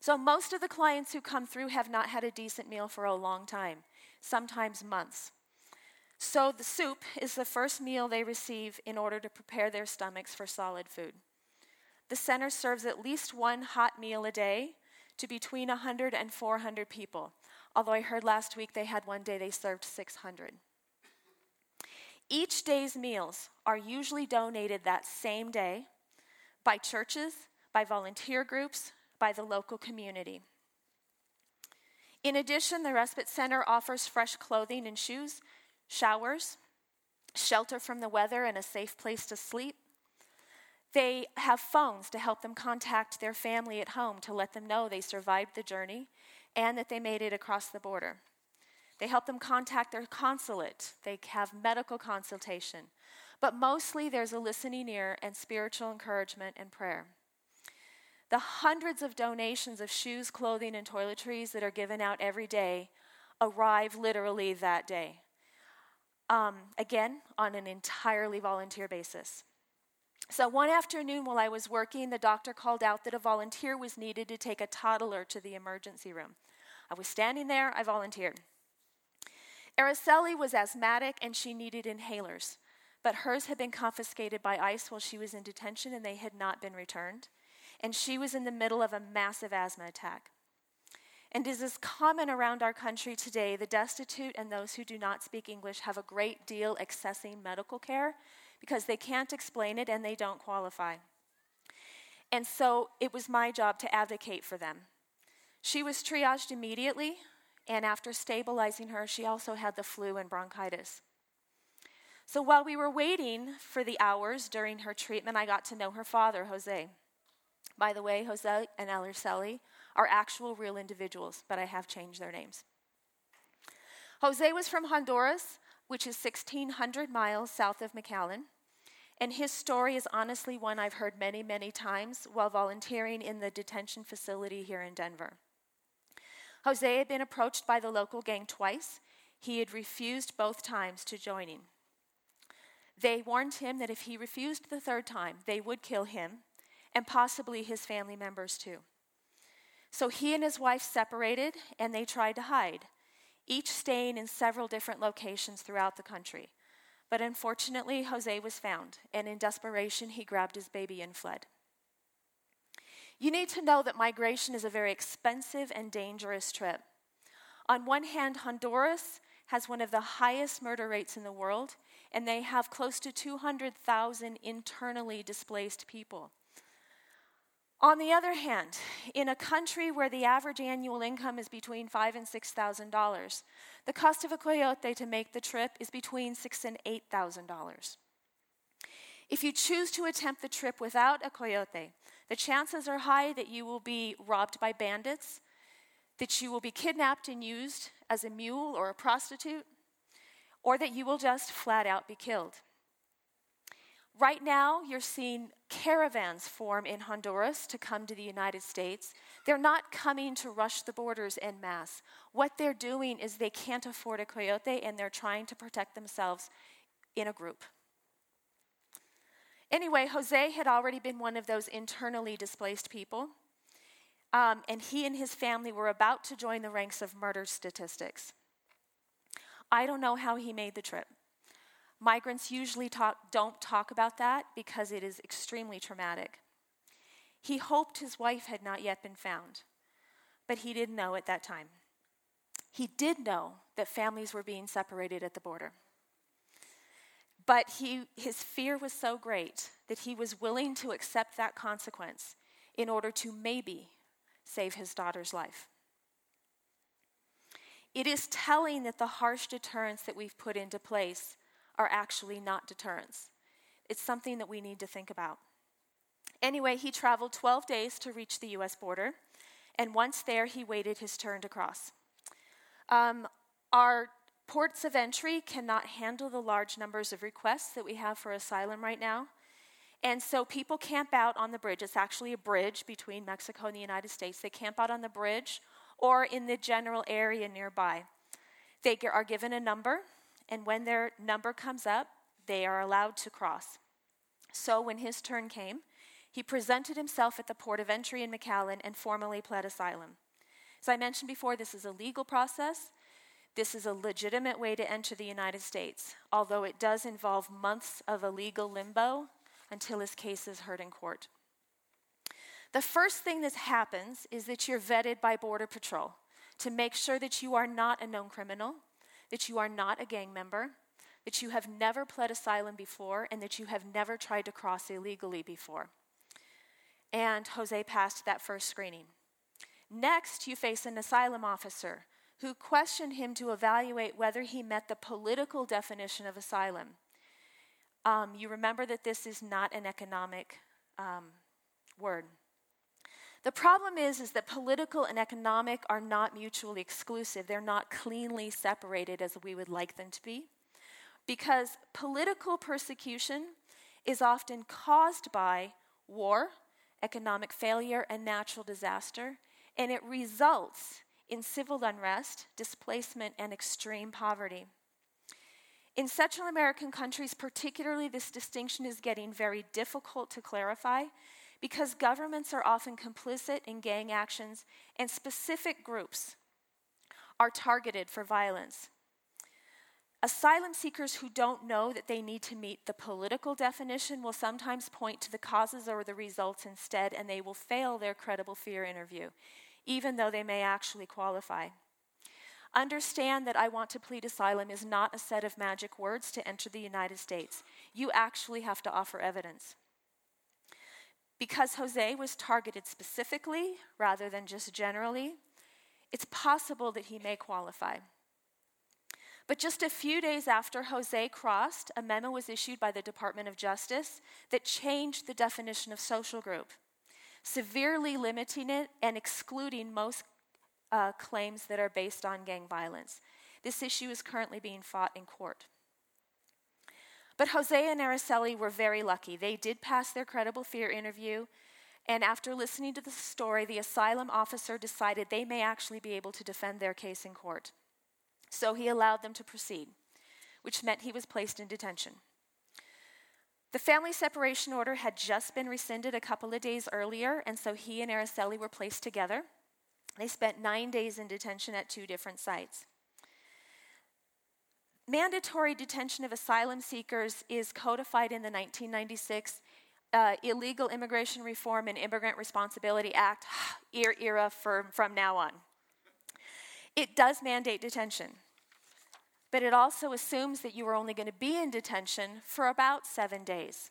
So, most of the clients who come through have not had a decent meal for a long time, sometimes months. So, the soup is the first meal they receive in order to prepare their stomachs for solid food. The center serves at least one hot meal a day to between 100 and 400 people, although I heard last week they had one day they served 600. Each day's meals are usually donated that same day by churches, by volunteer groups, by the local community. In addition, the Respite Center offers fresh clothing and shoes, showers, shelter from the weather, and a safe place to sleep. They have phones to help them contact their family at home to let them know they survived the journey and that they made it across the border. They help them contact their consulate. They have medical consultation. But mostly there's a listening ear and spiritual encouragement and prayer. The hundreds of donations of shoes, clothing, and toiletries that are given out every day arrive literally that day. Um, again, on an entirely volunteer basis. So, one afternoon while I was working, the doctor called out that a volunteer was needed to take a toddler to the emergency room. I was standing there, I volunteered. Araceli was asthmatic and she needed inhalers, but hers had been confiscated by ICE while she was in detention and they had not been returned and she was in the middle of a massive asthma attack. And is common around our country today, the destitute and those who do not speak English have a great deal accessing medical care because they can't explain it and they don't qualify. And so it was my job to advocate for them. She was triaged immediately, and after stabilizing her, she also had the flu and bronchitis. So while we were waiting for the hours during her treatment, I got to know her father, Jose. By the way, Jose and Araceli are actual real individuals, but I have changed their names. Jose was from Honduras, which is 1,600 miles south of McAllen. And his story is honestly one I've heard many, many times while volunteering in the detention facility here in Denver. Jose had been approached by the local gang twice. He had refused both times to joining. They warned him that if he refused the third time, they would kill him and possibly his family members too. So he and his wife separated and they tried to hide, each staying in several different locations throughout the country. But unfortunately, Jose was found, and in desperation, he grabbed his baby and fled. You need to know that migration is a very expensive and dangerous trip. On one hand, Honduras has one of the highest murder rates in the world, and they have close to 200,000 internally displaced people. On the other hand, in a country where the average annual income is between five and six thousand dollars, the cost of a coyote to make the trip is between six and eight thousand dollars. If you choose to attempt the trip without a coyote, the chances are high that you will be robbed by bandits, that you will be kidnapped and used as a mule or a prostitute, or that you will just flat out be killed. Right now, you're seeing caravans form in Honduras to come to the United States. They're not coming to rush the borders en masse. What they're doing is they can't afford a coyote and they're trying to protect themselves in a group. Anyway, Jose had already been one of those internally displaced people, um, and he and his family were about to join the ranks of murder statistics. I don't know how he made the trip. Migrants usually talk, don't talk about that because it is extremely traumatic. He hoped his wife had not yet been found, but he didn't know at that time. He did know that families were being separated at the border. But he, his fear was so great that he was willing to accept that consequence in order to maybe save his daughter's life. It is telling that the harsh deterrence that we've put into place are actually not deterrents. It's something that we need to think about. Anyway, he traveled 12 days to reach the US border, and once there, he waited his turn to cross. Um, our ports of entry cannot handle the large numbers of requests that we have for asylum right now. And so people camp out on the bridge. It's actually a bridge between Mexico and the United States. They camp out on the bridge or in the general area nearby. They are given a number and when their number comes up, they are allowed to cross. So when his turn came, he presented himself at the port of entry in McAllen and formally pled asylum. As I mentioned before, this is a legal process. This is a legitimate way to enter the United States, although it does involve months of illegal limbo until his case is heard in court. The first thing that happens is that you're vetted by Border Patrol to make sure that you are not a known criminal, that you are not a gang member, that you have never pled asylum before, and that you have never tried to cross illegally before. and Jose passed that first screening. Next, you face an asylum officer who questioned him to evaluate whether he met the political definition of asylum. Um, you remember that this is not an economic um, word. The problem is, is that political and economic are not mutually exclusive. They're not cleanly separated as we would like them to be. Because political persecution is often caused by war, economic failure, and natural disaster, and it results in civil unrest, displacement, and extreme poverty. In Central American countries, particularly, this distinction is getting very difficult to clarify because governments are often complicit in gang actions and specific groups are targeted for violence. Asylum seekers who don't know that they need to meet the political definition will sometimes point to the causes or the results instead, and they will fail their credible fear interview, even though they may actually qualify. Understand that I want to plead asylum is not a set of magic words to enter the United States. You actually have to offer evidence. Because Jose was targeted specifically rather than just generally, it's possible that he may qualify. But just a few days after Jose crossed, a memo was issued by the Department of Justice that changed the definition of social group, severely limiting it and excluding most uh, claims that are based on gang violence. This issue is currently being fought in court. But Jose and Araceli were very lucky. They did pass their credible fear interview, and after listening to the story, the asylum officer decided they may actually be able to defend their case in court. So he allowed them to proceed, which meant he was placed in detention. The family separation order had just been rescinded a couple of days earlier, and so he and Araceli were placed together. They spent nine days in detention at two different sites. Mandatory detention of asylum seekers is codified in the 1996 uh, Illegal Immigration Reform and Immigrant Responsibility Act, [sighs] era for, from now on. It does mandate detention, but it also assumes that you are only going to be in detention for about seven days.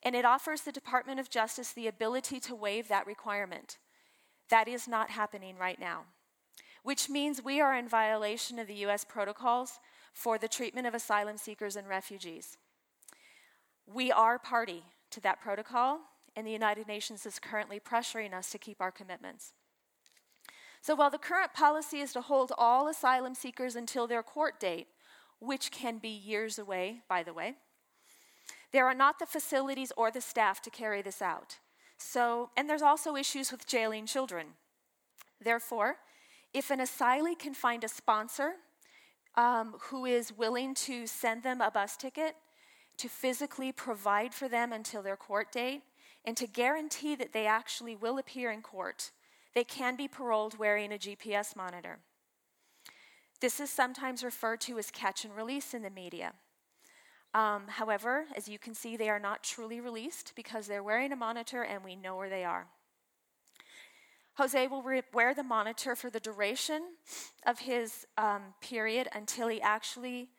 And it offers the Department of Justice the ability to waive that requirement. That is not happening right now, which means we are in violation of the U.S. protocols for the treatment of asylum seekers and refugees. We are party to that protocol, and the United Nations is currently pressuring us to keep our commitments. So while the current policy is to hold all asylum seekers until their court date, which can be years away, by the way, there are not the facilities or the staff to carry this out. So, and there's also issues with jailing children. Therefore, if an asylee can find a sponsor um, who is willing to send them a bus ticket, to physically provide for them until their court date, and to guarantee that they actually will appear in court, they can be paroled wearing a GPS monitor. This is sometimes referred to as catch and release in the media. Um, however, as you can see, they are not truly released because they're wearing a monitor and we know where they are. Jose will re- wear the monitor for the duration of his um, period until he actually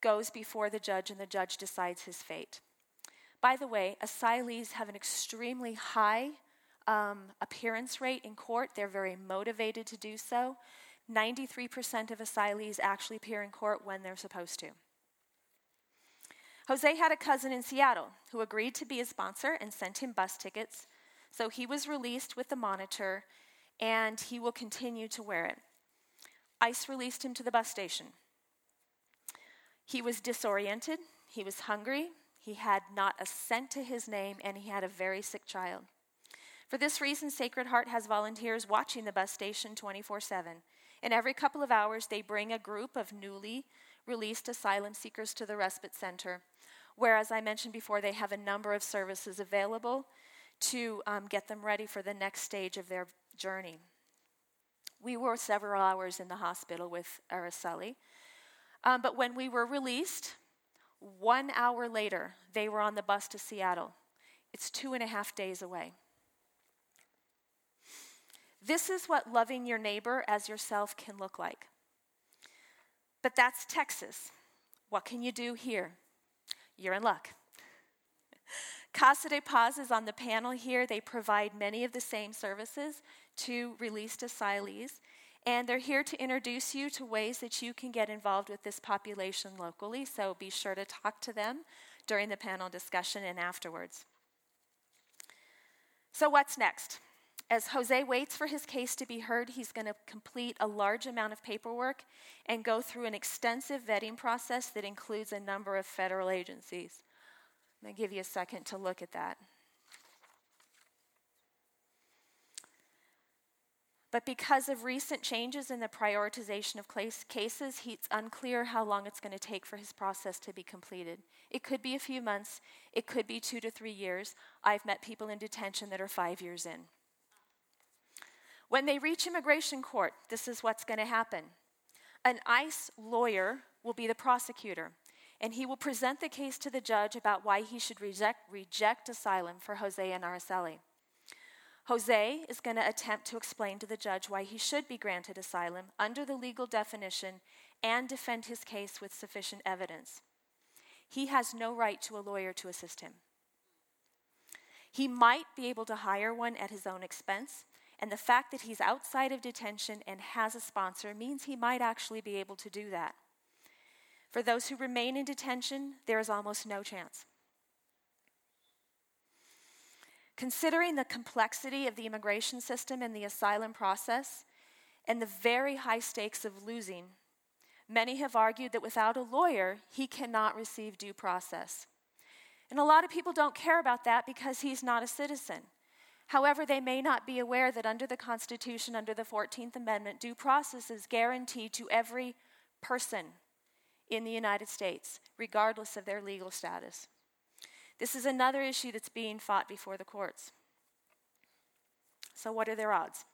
goes before the judge and the judge decides his fate. By the way, asylees have an extremely high um, appearance rate in court. They're very motivated to do so. 93% of asylees actually appear in court when they're supposed to. Jose had a cousin in Seattle who agreed to be his sponsor and sent him bus tickets. So he was released with the monitor and he will continue to wear it. ICE released him to the bus station. He was disoriented, he was hungry, he had not a cent to his name, and he had a very sick child. For this reason, Sacred Heart has volunteers watching the bus station 24 7. And every couple of hours, they bring a group of newly released asylum seekers to the respite center, where, as I mentioned before, they have a number of services available to um, get them ready for the next stage of their journey. We were several hours in the hospital with Araceli. Um, but when we were released, one hour later, they were on the bus to Seattle. It's two and a half days away. This is what loving your neighbor as yourself can look like. But that's Texas. What can you do here? You're in luck. [laughs] Casa de Paz is on the panel here. They provide many of the same services to released asylees, and they're here to introduce you to ways that you can get involved with this population locally. So be sure to talk to them during the panel discussion and afterwards. So, what's next? As Jose waits for his case to be heard, he's going to complete a large amount of paperwork and go through an extensive vetting process that includes a number of federal agencies. I'm going to give you a second to look at that. But because of recent changes in the prioritization of cases, it's unclear how long it's going to take for his process to be completed. It could be a few months, it could be two to three years. I've met people in detention that are five years in. When they reach immigration court, this is what's going to happen an ICE lawyer will be the prosecutor, and he will present the case to the judge about why he should reject, reject asylum for Jose and Araceli. Jose is going to attempt to explain to the judge why he should be granted asylum under the legal definition and defend his case with sufficient evidence. He has no right to a lawyer to assist him. He might be able to hire one at his own expense, and the fact that he's outside of detention and has a sponsor means he might actually be able to do that. For those who remain in detention, there is almost no chance. Considering the complexity of the immigration system and the asylum process, and the very high stakes of losing, many have argued that without a lawyer, he cannot receive due process. And a lot of people don't care about that because he's not a citizen. However, they may not be aware that under the Constitution, under the 14th Amendment, due process is guaranteed to every person in the United States, regardless of their legal status. This is another issue that's being fought before the courts. So, what are their odds?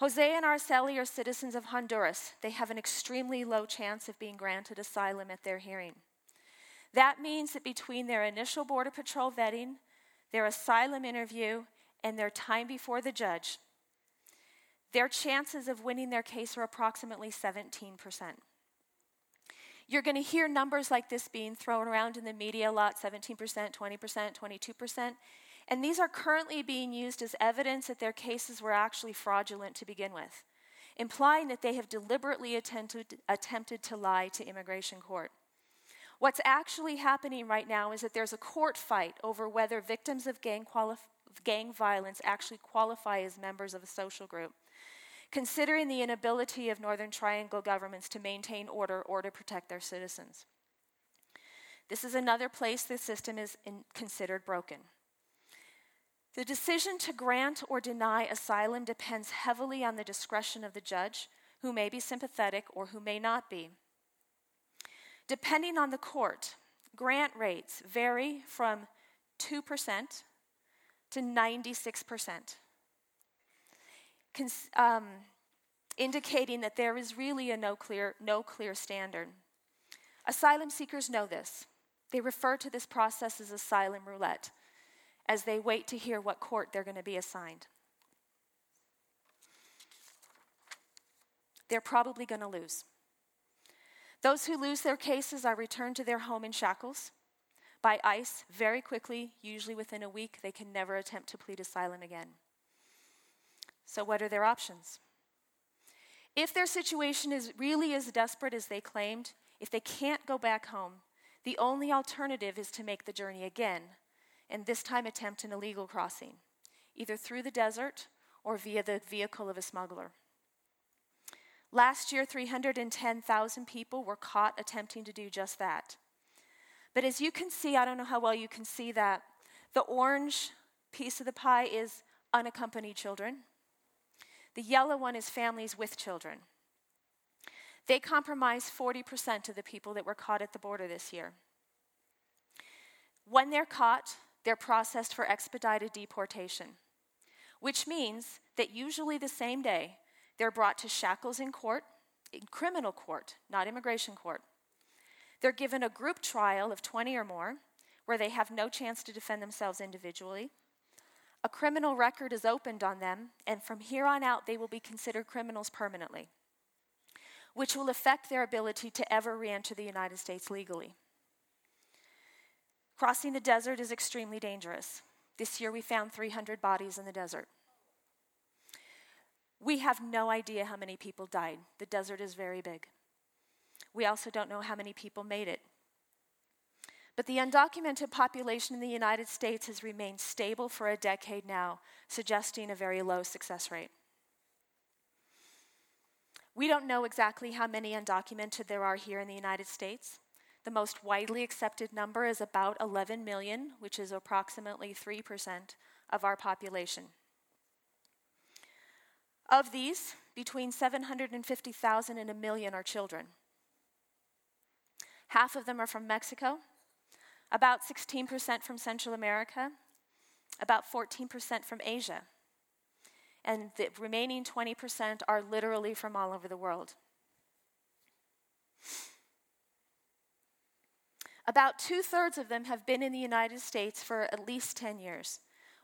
Jose and Araceli are citizens of Honduras. They have an extremely low chance of being granted asylum at their hearing. That means that between their initial Border Patrol vetting, their asylum interview, and their time before the judge, their chances of winning their case are approximately 17%. You're going to hear numbers like this being thrown around in the media a lot 17%, 20%, 22%. And these are currently being used as evidence that their cases were actually fraudulent to begin with, implying that they have deliberately attempted, attempted to lie to immigration court. What's actually happening right now is that there's a court fight over whether victims of gang, gang violence actually qualify as members of a social group considering the inability of Northern Triangle governments to maintain order or to protect their citizens. This is another place the system is considered broken. The decision to grant or deny asylum depends heavily on the discretion of the judge, who may be sympathetic or who may not be. Depending on the court, grant rates vary from 2% to 96% um, indicating that there is really a no clear, no clear standard. Asylum seekers know this. They refer to this process as asylum roulette as they wait to hear what court they're going to be assigned. They're probably going to lose. Those who lose their cases are returned to their home in shackles by ICE very quickly, usually within a week. They can never attempt to plead asylum again. So, what are their options? If their situation is really as desperate as they claimed, if they can't go back home, the only alternative is to make the journey again, and this time attempt an illegal crossing, either through the desert or via the vehicle of a smuggler. Last year, 310,000 people were caught attempting to do just that. But as you can see, I don't know how well you can see that, the orange piece of the pie is unaccompanied children. The yellow one is families with children. They comprise 40% of the people that were caught at the border this year. When they're caught, they're processed for expedited deportation, which means that usually the same day, they're brought to shackles in court, in criminal court, not immigration court. They're given a group trial of 20 or more, where they have no chance to defend themselves individually a criminal record is opened on them, and from here on out, they will be considered criminals permanently, which will affect their ability to ever re enter the United States legally. Crossing the desert is extremely dangerous. This year we found 300 bodies in the desert. We have no idea how many people died. The desert is very big. We also don't know how many people made it. But the undocumented population in the United States has remained stable for a decade now, suggesting a very low success rate. We don't know exactly how many undocumented there are here in the United States. The most widely accepted number is about 11 million, which is approximately 3% of our population. Of these, between 750,000 and a million are children. Half of them are from Mexico, about 16% from Central America, about 14% from Asia, and the remaining 20% are literally from all over the world. About two thirds of them have been in the United States for at least 10 years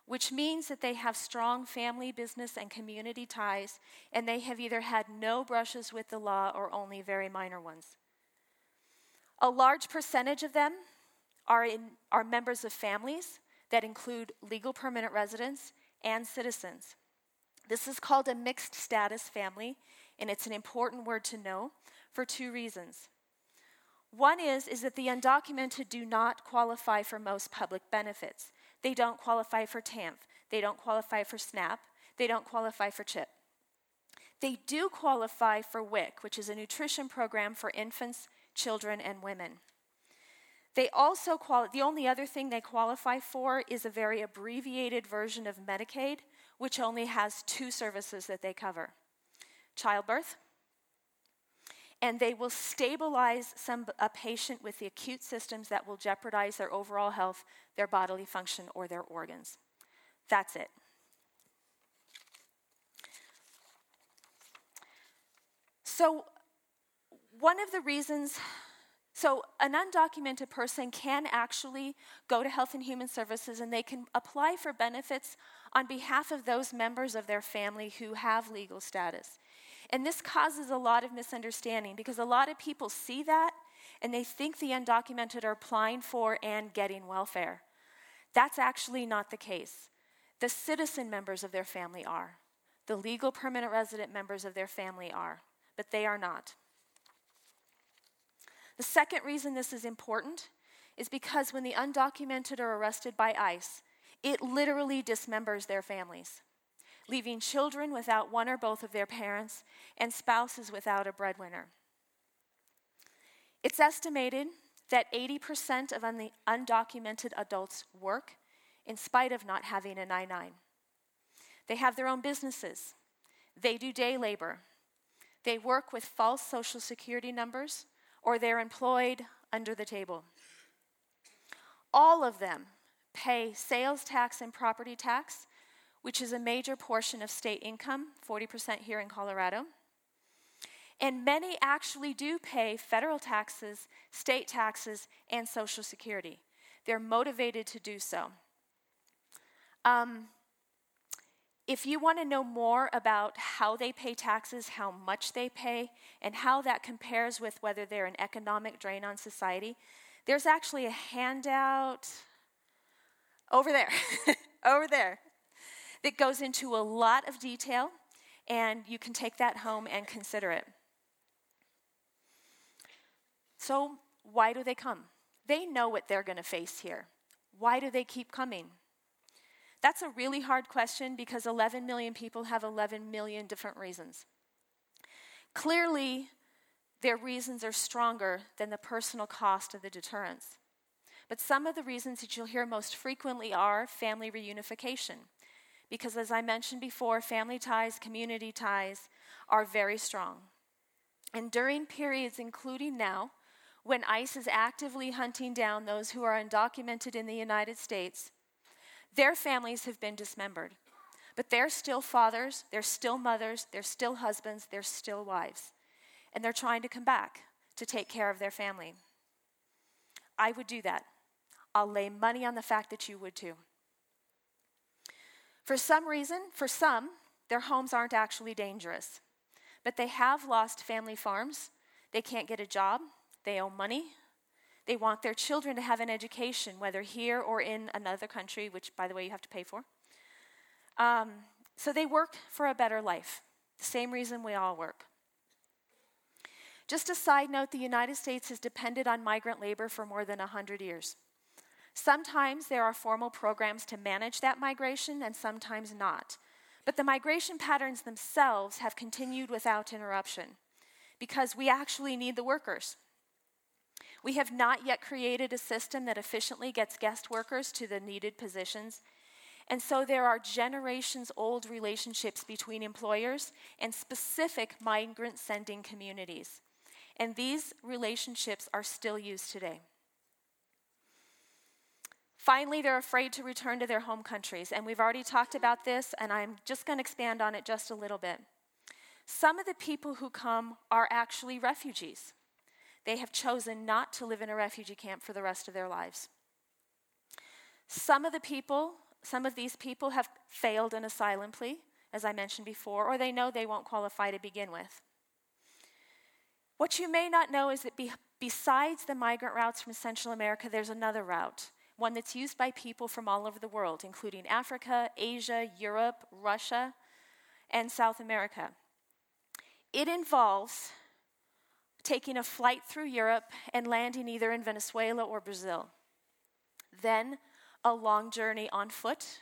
which means that they have strong family, business, and community ties, and they have either had no brushes with the law or only very minor ones. A large percentage of them are, in, are members of families that include legal permanent residents and citizens. This is called a mixed status family, and it's an important word to know for two reasons. One is, is that the undocumented do not qualify for most public benefits. They don't qualify for TANF. They don't qualify for SNAP. They don't qualify for CHIP. They do qualify for WIC, which is a nutrition program for infants, children, and women. They also qualify, the only other thing they qualify for is a very abbreviated version of Medicaid, which only has two services that they cover childbirth, and they will stabilize some, a patient with the acute systems that will jeopardize their overall health, their bodily function, or their organs. That's it. So, one of the reasons, so an undocumented person can actually go to Health and Human Services and they can apply for benefits on behalf of those members of their family who have legal status. And this causes a lot of misunderstanding because a lot of people see that and they think the undocumented are applying for and getting welfare. That's actually not the case. The citizen members of their family are, the legal permanent resident members of their family are, but they are not. The second reason this is important is because when the undocumented are arrested by ICE, it literally dismembers their families leaving children without one or both of their parents and spouses without a breadwinner. It's estimated that 80% of un- undocumented adults work in spite of not having an I 9. They have their own businesses, they do day labor, they work with false social security numbers, or they're employed under the table. All of them pay sales tax and property tax which is a major portion of state income, 40% here in Colorado. And many actually do pay federal taxes, state taxes, and Social Security. They're motivated to do so. Um, if you want to know more about how they pay taxes, how much they pay, and how that compares with whether they're an economic drain on society, there's actually a handout over there. [laughs] over there that goes into a lot of detail, and you can take that home and consider it. So, why do they come? They know what they're going to face here. Why do they keep coming? That's a really hard question because 11 million people have 11 million different reasons. Clearly, their reasons are stronger than the personal cost of the deterrence. But some of the reasons that you'll hear most frequently are family reunification. Because as I mentioned before, family ties, community ties are very strong. And during periods, including now, when ICE is actively hunting down those who are undocumented in the United States, their families have been dismembered. But they're still fathers, they're still mothers, they're still husbands, they're still wives. And they're trying to come back to take care of their family. I would do that. I'll lay money on the fact that you would too. For some reason, for some, their homes aren't actually dangerous, but they have lost family farms. They can't get a job. They owe money. They want their children to have an education, whether here or in another country, which, by the way, you have to pay for. Um, so they work for a better life, the same reason we all work. Just a side note the United States has depended on migrant labor for more than 100 years. Sometimes there are formal programs to manage that migration, and sometimes not. But the migration patterns themselves have continued without interruption because we actually need the workers. We have not yet created a system that efficiently gets guest workers to the needed positions. And so there are generations old relationships between employers and specific migrant sending communities. And these relationships are still used today. Finally, they're afraid to return to their home countries. And we've already talked about this, and I'm just going to expand on it just a little bit. Some of the people who come are actually refugees. They have chosen not to live in a refugee camp for the rest of their lives. Some of the people, some of these people have failed an asylum plea, as I mentioned before, or they know they won't qualify to begin with. What you may not know is that be, besides the migrant routes from Central America, there's another route one that's used by people from all over the world, including Africa, Asia, Europe, Russia, and South America. It involves taking a flight through Europe and landing either in Venezuela or Brazil. Then a long journey on foot,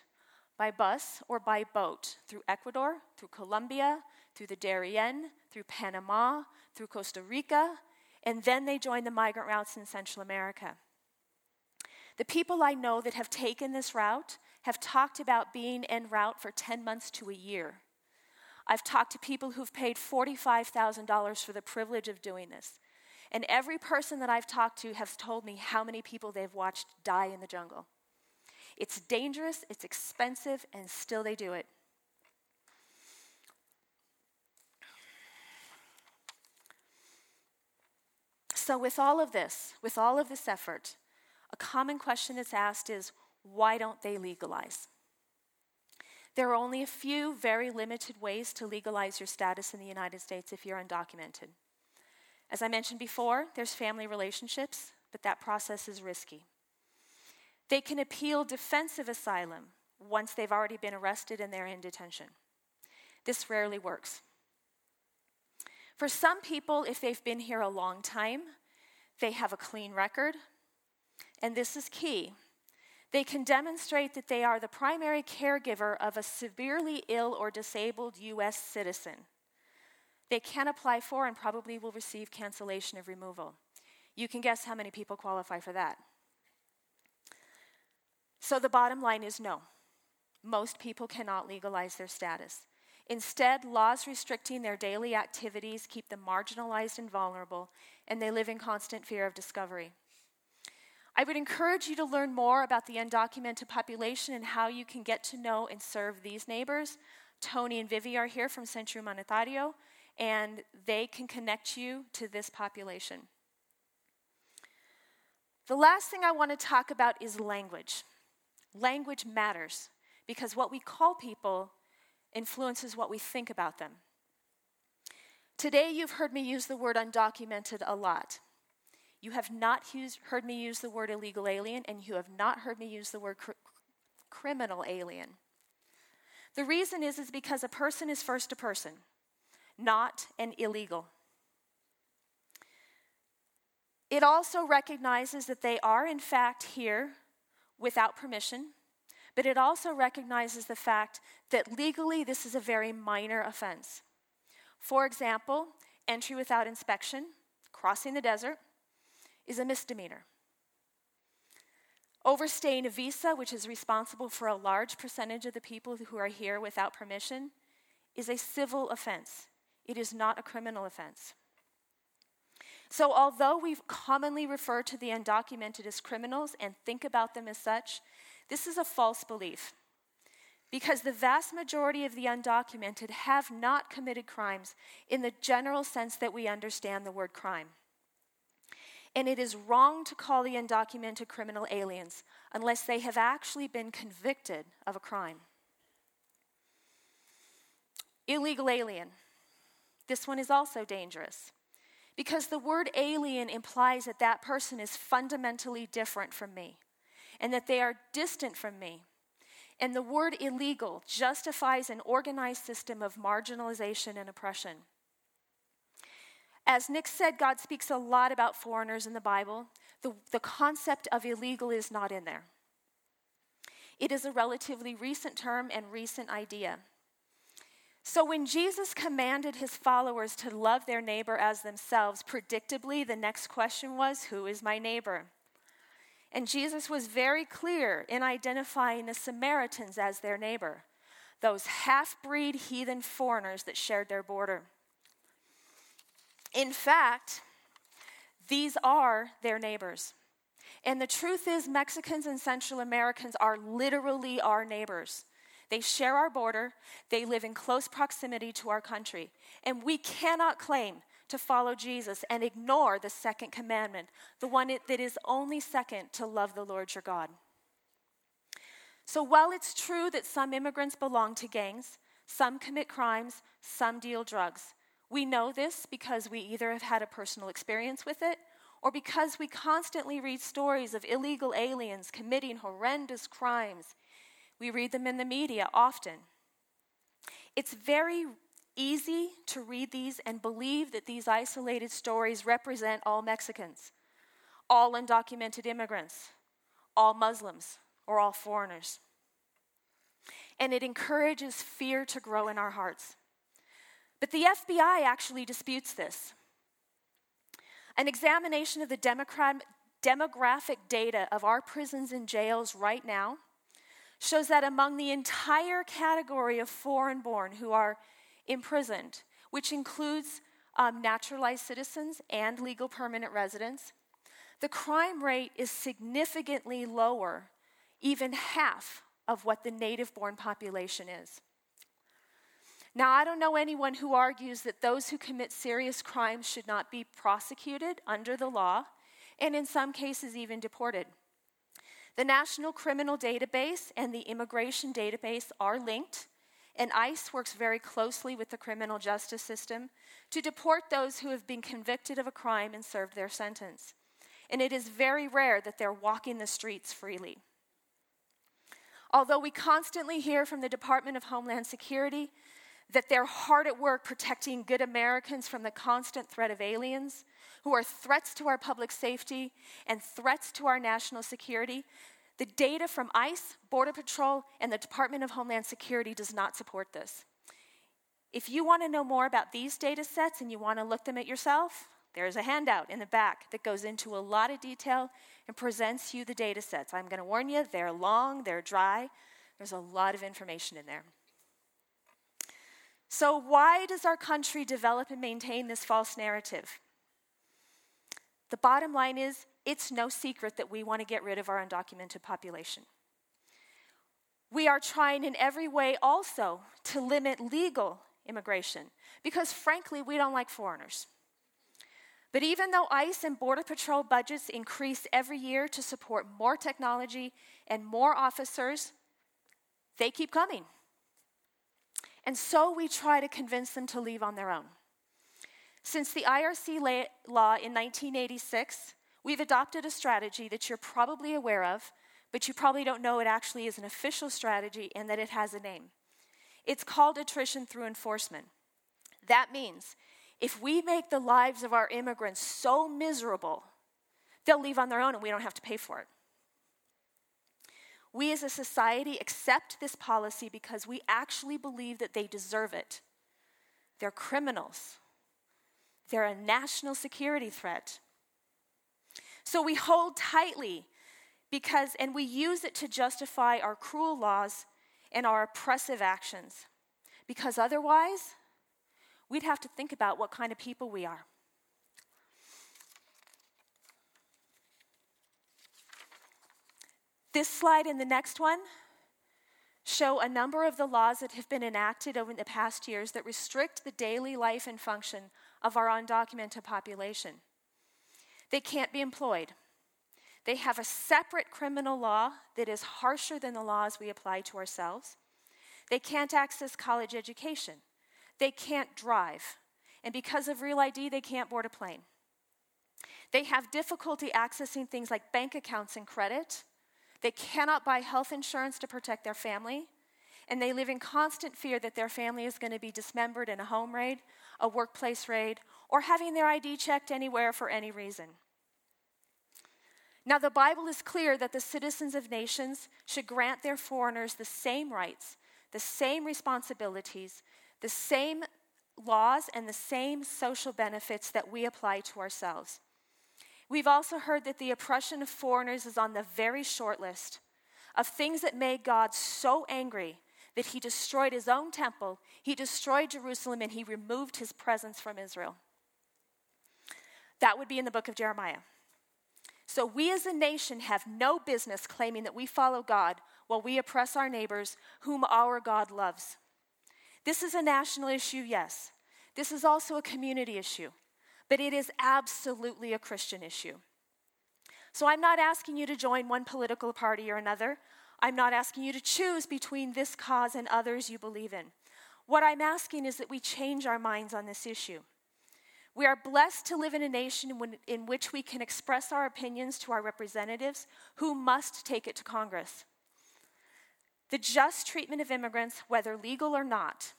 by bus, or by boat through Ecuador, through Colombia, through the Darien, through Panama, through Costa Rica, and then they join the migrant routes in Central America. The people I know that have taken this route have talked about being en route for 10 months to a year. I've talked to people who've paid $45,000 for the privilege of doing this. And every person that I've talked to has told me how many people they've watched die in the jungle. It's dangerous, it's expensive, and still they do it. So, with all of this, with all of this effort, a common question that's asked is why don't they legalize? There are only a few very limited ways to legalize your status in the United States if you're undocumented. As I mentioned before, there's family relationships, but that process is risky. They can appeal defensive asylum once they've already been arrested and they're in detention. This rarely works. For some people, if they've been here a long time, they have a clean record, and this is key. They can demonstrate that they are the primary caregiver of a severely ill or disabled U.S. citizen. They can apply for and probably will receive cancellation of removal. You can guess how many people qualify for that. So the bottom line is no. Most people cannot legalize their status. Instead, laws restricting their daily activities keep them marginalized and vulnerable, and they live in constant fear of discovery. I would encourage you to learn more about the undocumented population and how you can get to know and serve these neighbors. Tony and Vivi are here from Centro Humanitario, and they can connect you to this population. The last thing I want to talk about is language. Language matters because what we call people influences what we think about them. Today, you've heard me use the word undocumented a lot. You have not used, heard me use the word illegal alien, and you have not heard me use the word cr- criminal alien. The reason is, is because a person is first a person, not an illegal. It also recognizes that they are, in fact, here without permission, but it also recognizes the fact that legally this is a very minor offense. For example, entry without inspection, crossing the desert, is a misdemeanor. Overstaying a visa, which is responsible for a large percentage of the people who are here without permission, is a civil offense. It is not a criminal offense. So, although we commonly refer to the undocumented as criminals and think about them as such, this is a false belief. Because the vast majority of the undocumented have not committed crimes in the general sense that we understand the word crime. And it is wrong to call the undocumented criminal aliens unless they have actually been convicted of a crime. Illegal alien. This one is also dangerous Because the word alien implies that that person is fundamentally different from me and that they are distant from me. And the word illegal justifies an organized system of marginalization and oppression. As Nick said, God speaks a lot about foreigners in the Bible. The, the concept of illegal is not in there. It is a relatively recent term and recent idea. So, when Jesus commanded his followers to love their neighbor as themselves, predictably, the next question was, Who is my neighbor? And Jesus was very clear in identifying the Samaritans as their neighbor, those half breed heathen foreigners that shared their border. In fact, these are their neighbors. And the truth is, Mexicans and Central Americans are literally our neighbors. They share our border, they live in close proximity to our country. And we cannot claim to follow Jesus and ignore the second commandment, the one that is only second to love the Lord your God. So while it's true that some immigrants belong to gangs, some commit crimes, some deal drugs, we know this because we either have had a personal experience with it or because we constantly read stories of illegal aliens committing horrendous crimes. We read them in the media often. It's very easy to read these and believe that these isolated stories represent all Mexicans, all undocumented immigrants, all Muslims, or all foreigners. And it encourages fear to grow in our hearts. But the FBI actually disputes this. An examination of the demographic data of our prisons and jails right now shows that among the entire category of foreign born who are imprisoned, which includes um, naturalized citizens and legal permanent residents, the crime rate is significantly lower, even half of what the native born population is. Now, I don't know anyone who argues that those who commit serious crimes should not be prosecuted under the law, and in some cases, even deported. The National Criminal Database and the Immigration Database are linked, and ICE works very closely with the criminal justice system to deport those who have been convicted of a crime and served their sentence. And it is very rare that they're walking the streets freely. Although we constantly hear from the Department of Homeland Security that they're hard at work protecting good Americans from the constant threat of aliens, who are threats to our public safety and threats to our national security, the data from ICE, Border Patrol, and the Department of Homeland Security does not support this. If you want to know more about these data sets and you want to look them at yourself, there's a handout in the back that goes into a lot of detail and presents you the data sets. I'm going to warn you, they're long, they're dry. There's a lot of information in there. So, why does our country develop and maintain this false narrative? The bottom line is it's no secret that we want to get rid of our undocumented population. We are trying in every way also to limit legal immigration because, frankly, we don't like foreigners. But even though ICE and Border Patrol budgets increase every year to support more technology and more officers, they keep coming. And so we try to convince them to leave on their own. Since the IRC law in 1986, we've adopted a strategy that you're probably aware of, but you probably don't know it actually is an official strategy and that it has a name. It's called attrition through enforcement. That means if we make the lives of our immigrants so miserable, they'll leave on their own and we don't have to pay for it. We as a society accept this policy because we actually believe that they deserve it. They're criminals. They're a national security threat. So we hold tightly because, and we use it to justify our cruel laws and our oppressive actions. Because otherwise, we'd have to think about what kind of people we are. This slide and the next one show a number of the laws that have been enacted over the past years that restrict the daily life and function of our undocumented population. They can't be employed. They have a separate criminal law that is harsher than the laws we apply to ourselves. They can't access college education. They can't drive. and because of Real ID, they can't board a plane. They have difficulty accessing things like bank accounts and credit. They cannot buy health insurance to protect their family. And they live in constant fear that their family is going to be dismembered in a home raid, a workplace raid, or having their ID checked anywhere for any reason. Now, the Bible is clear that the citizens of nations should grant their foreigners the same rights, the same responsibilities, the same laws, and the same social benefits that we apply to ourselves. We've also heard that the oppression of foreigners is on the very short list of things that made God so angry that he destroyed his own temple, he destroyed Jerusalem, and he removed his presence from Israel. That would be in the book of Jeremiah. So we as a nation have no business claiming that we follow God while we oppress our neighbors whom our God loves. This is a national issue, yes. This is also a community issue, but it is absolutely a Christian issue. So I'm not asking you to join one political party or another. I'm not asking you to choose between this cause and others you believe in. What I'm asking is that we change our minds on this issue. We are blessed to live in a nation in which we can express our opinions to our representatives who must take it to Congress. The just treatment of immigrants, whether legal or not,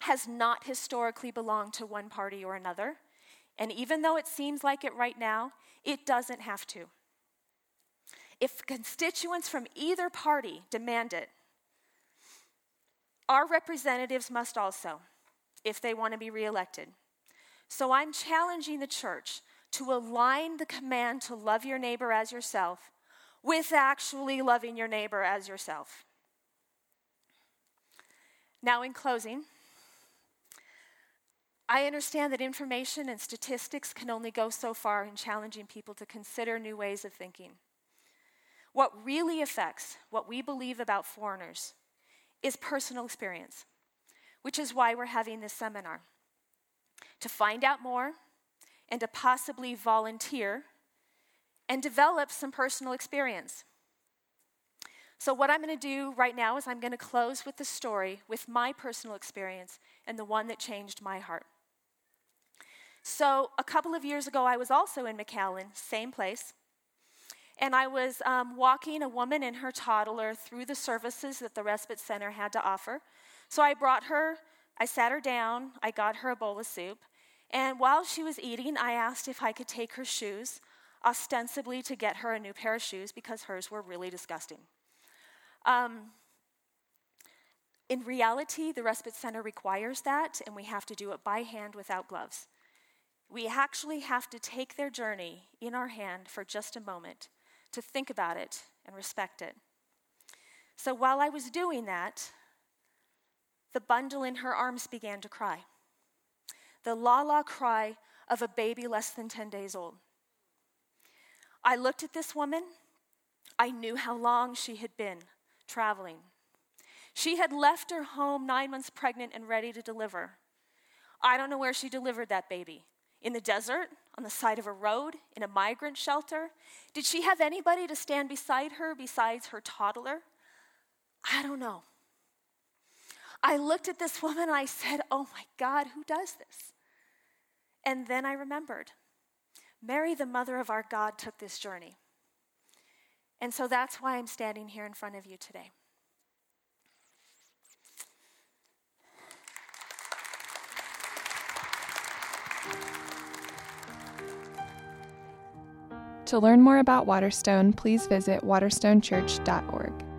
has not historically belonged to one party or another. And even though it seems like it right now, it doesn't have to. If constituents from either party demand it, our representatives must also, if they want to be reelected. So I'm challenging the church to align the command to love your neighbor as yourself with actually loving your neighbor as yourself. Now, in closing, I understand that information and statistics can only go so far in challenging people to consider new ways of thinking. What really affects what we believe about foreigners is personal experience, which is why we're having this seminar. To find out more and to possibly volunteer and develop some personal experience. So, what I'm going to do right now is I'm going to close with the story with my personal experience and the one that changed my heart. So, a couple of years ago, I was also in McAllen, same place and I was um, walking a woman and her toddler through the services that the respite center had to offer. So I brought her, I sat her down, I got her a bowl of soup, and while she was eating, I asked if I could take her shoes, ostensibly to get her a new pair of shoes because hers were really disgusting. Um, in reality, the respite center requires that, and we have to do it by hand without gloves. We actually have to take their journey in our hand for just a moment to think about it and respect it. So while I was doing that, the bundle in her arms began to cry. The la la cry of a baby less than 10 days old. I looked at this woman. I knew how long she had been traveling. She had left her home nine months pregnant and ready to deliver. I don't know where she delivered that baby in the desert, on the side of a road, in a migrant shelter? Did she have anybody to stand beside her besides her toddler? I don't know. I looked at this woman and I said, Oh my God, who does this? And then I remembered Mary, the mother of our God, took this journey. And so that's why I'm standing here in front of you today. To learn more about Waterstone, please visit waterstonechurch.org.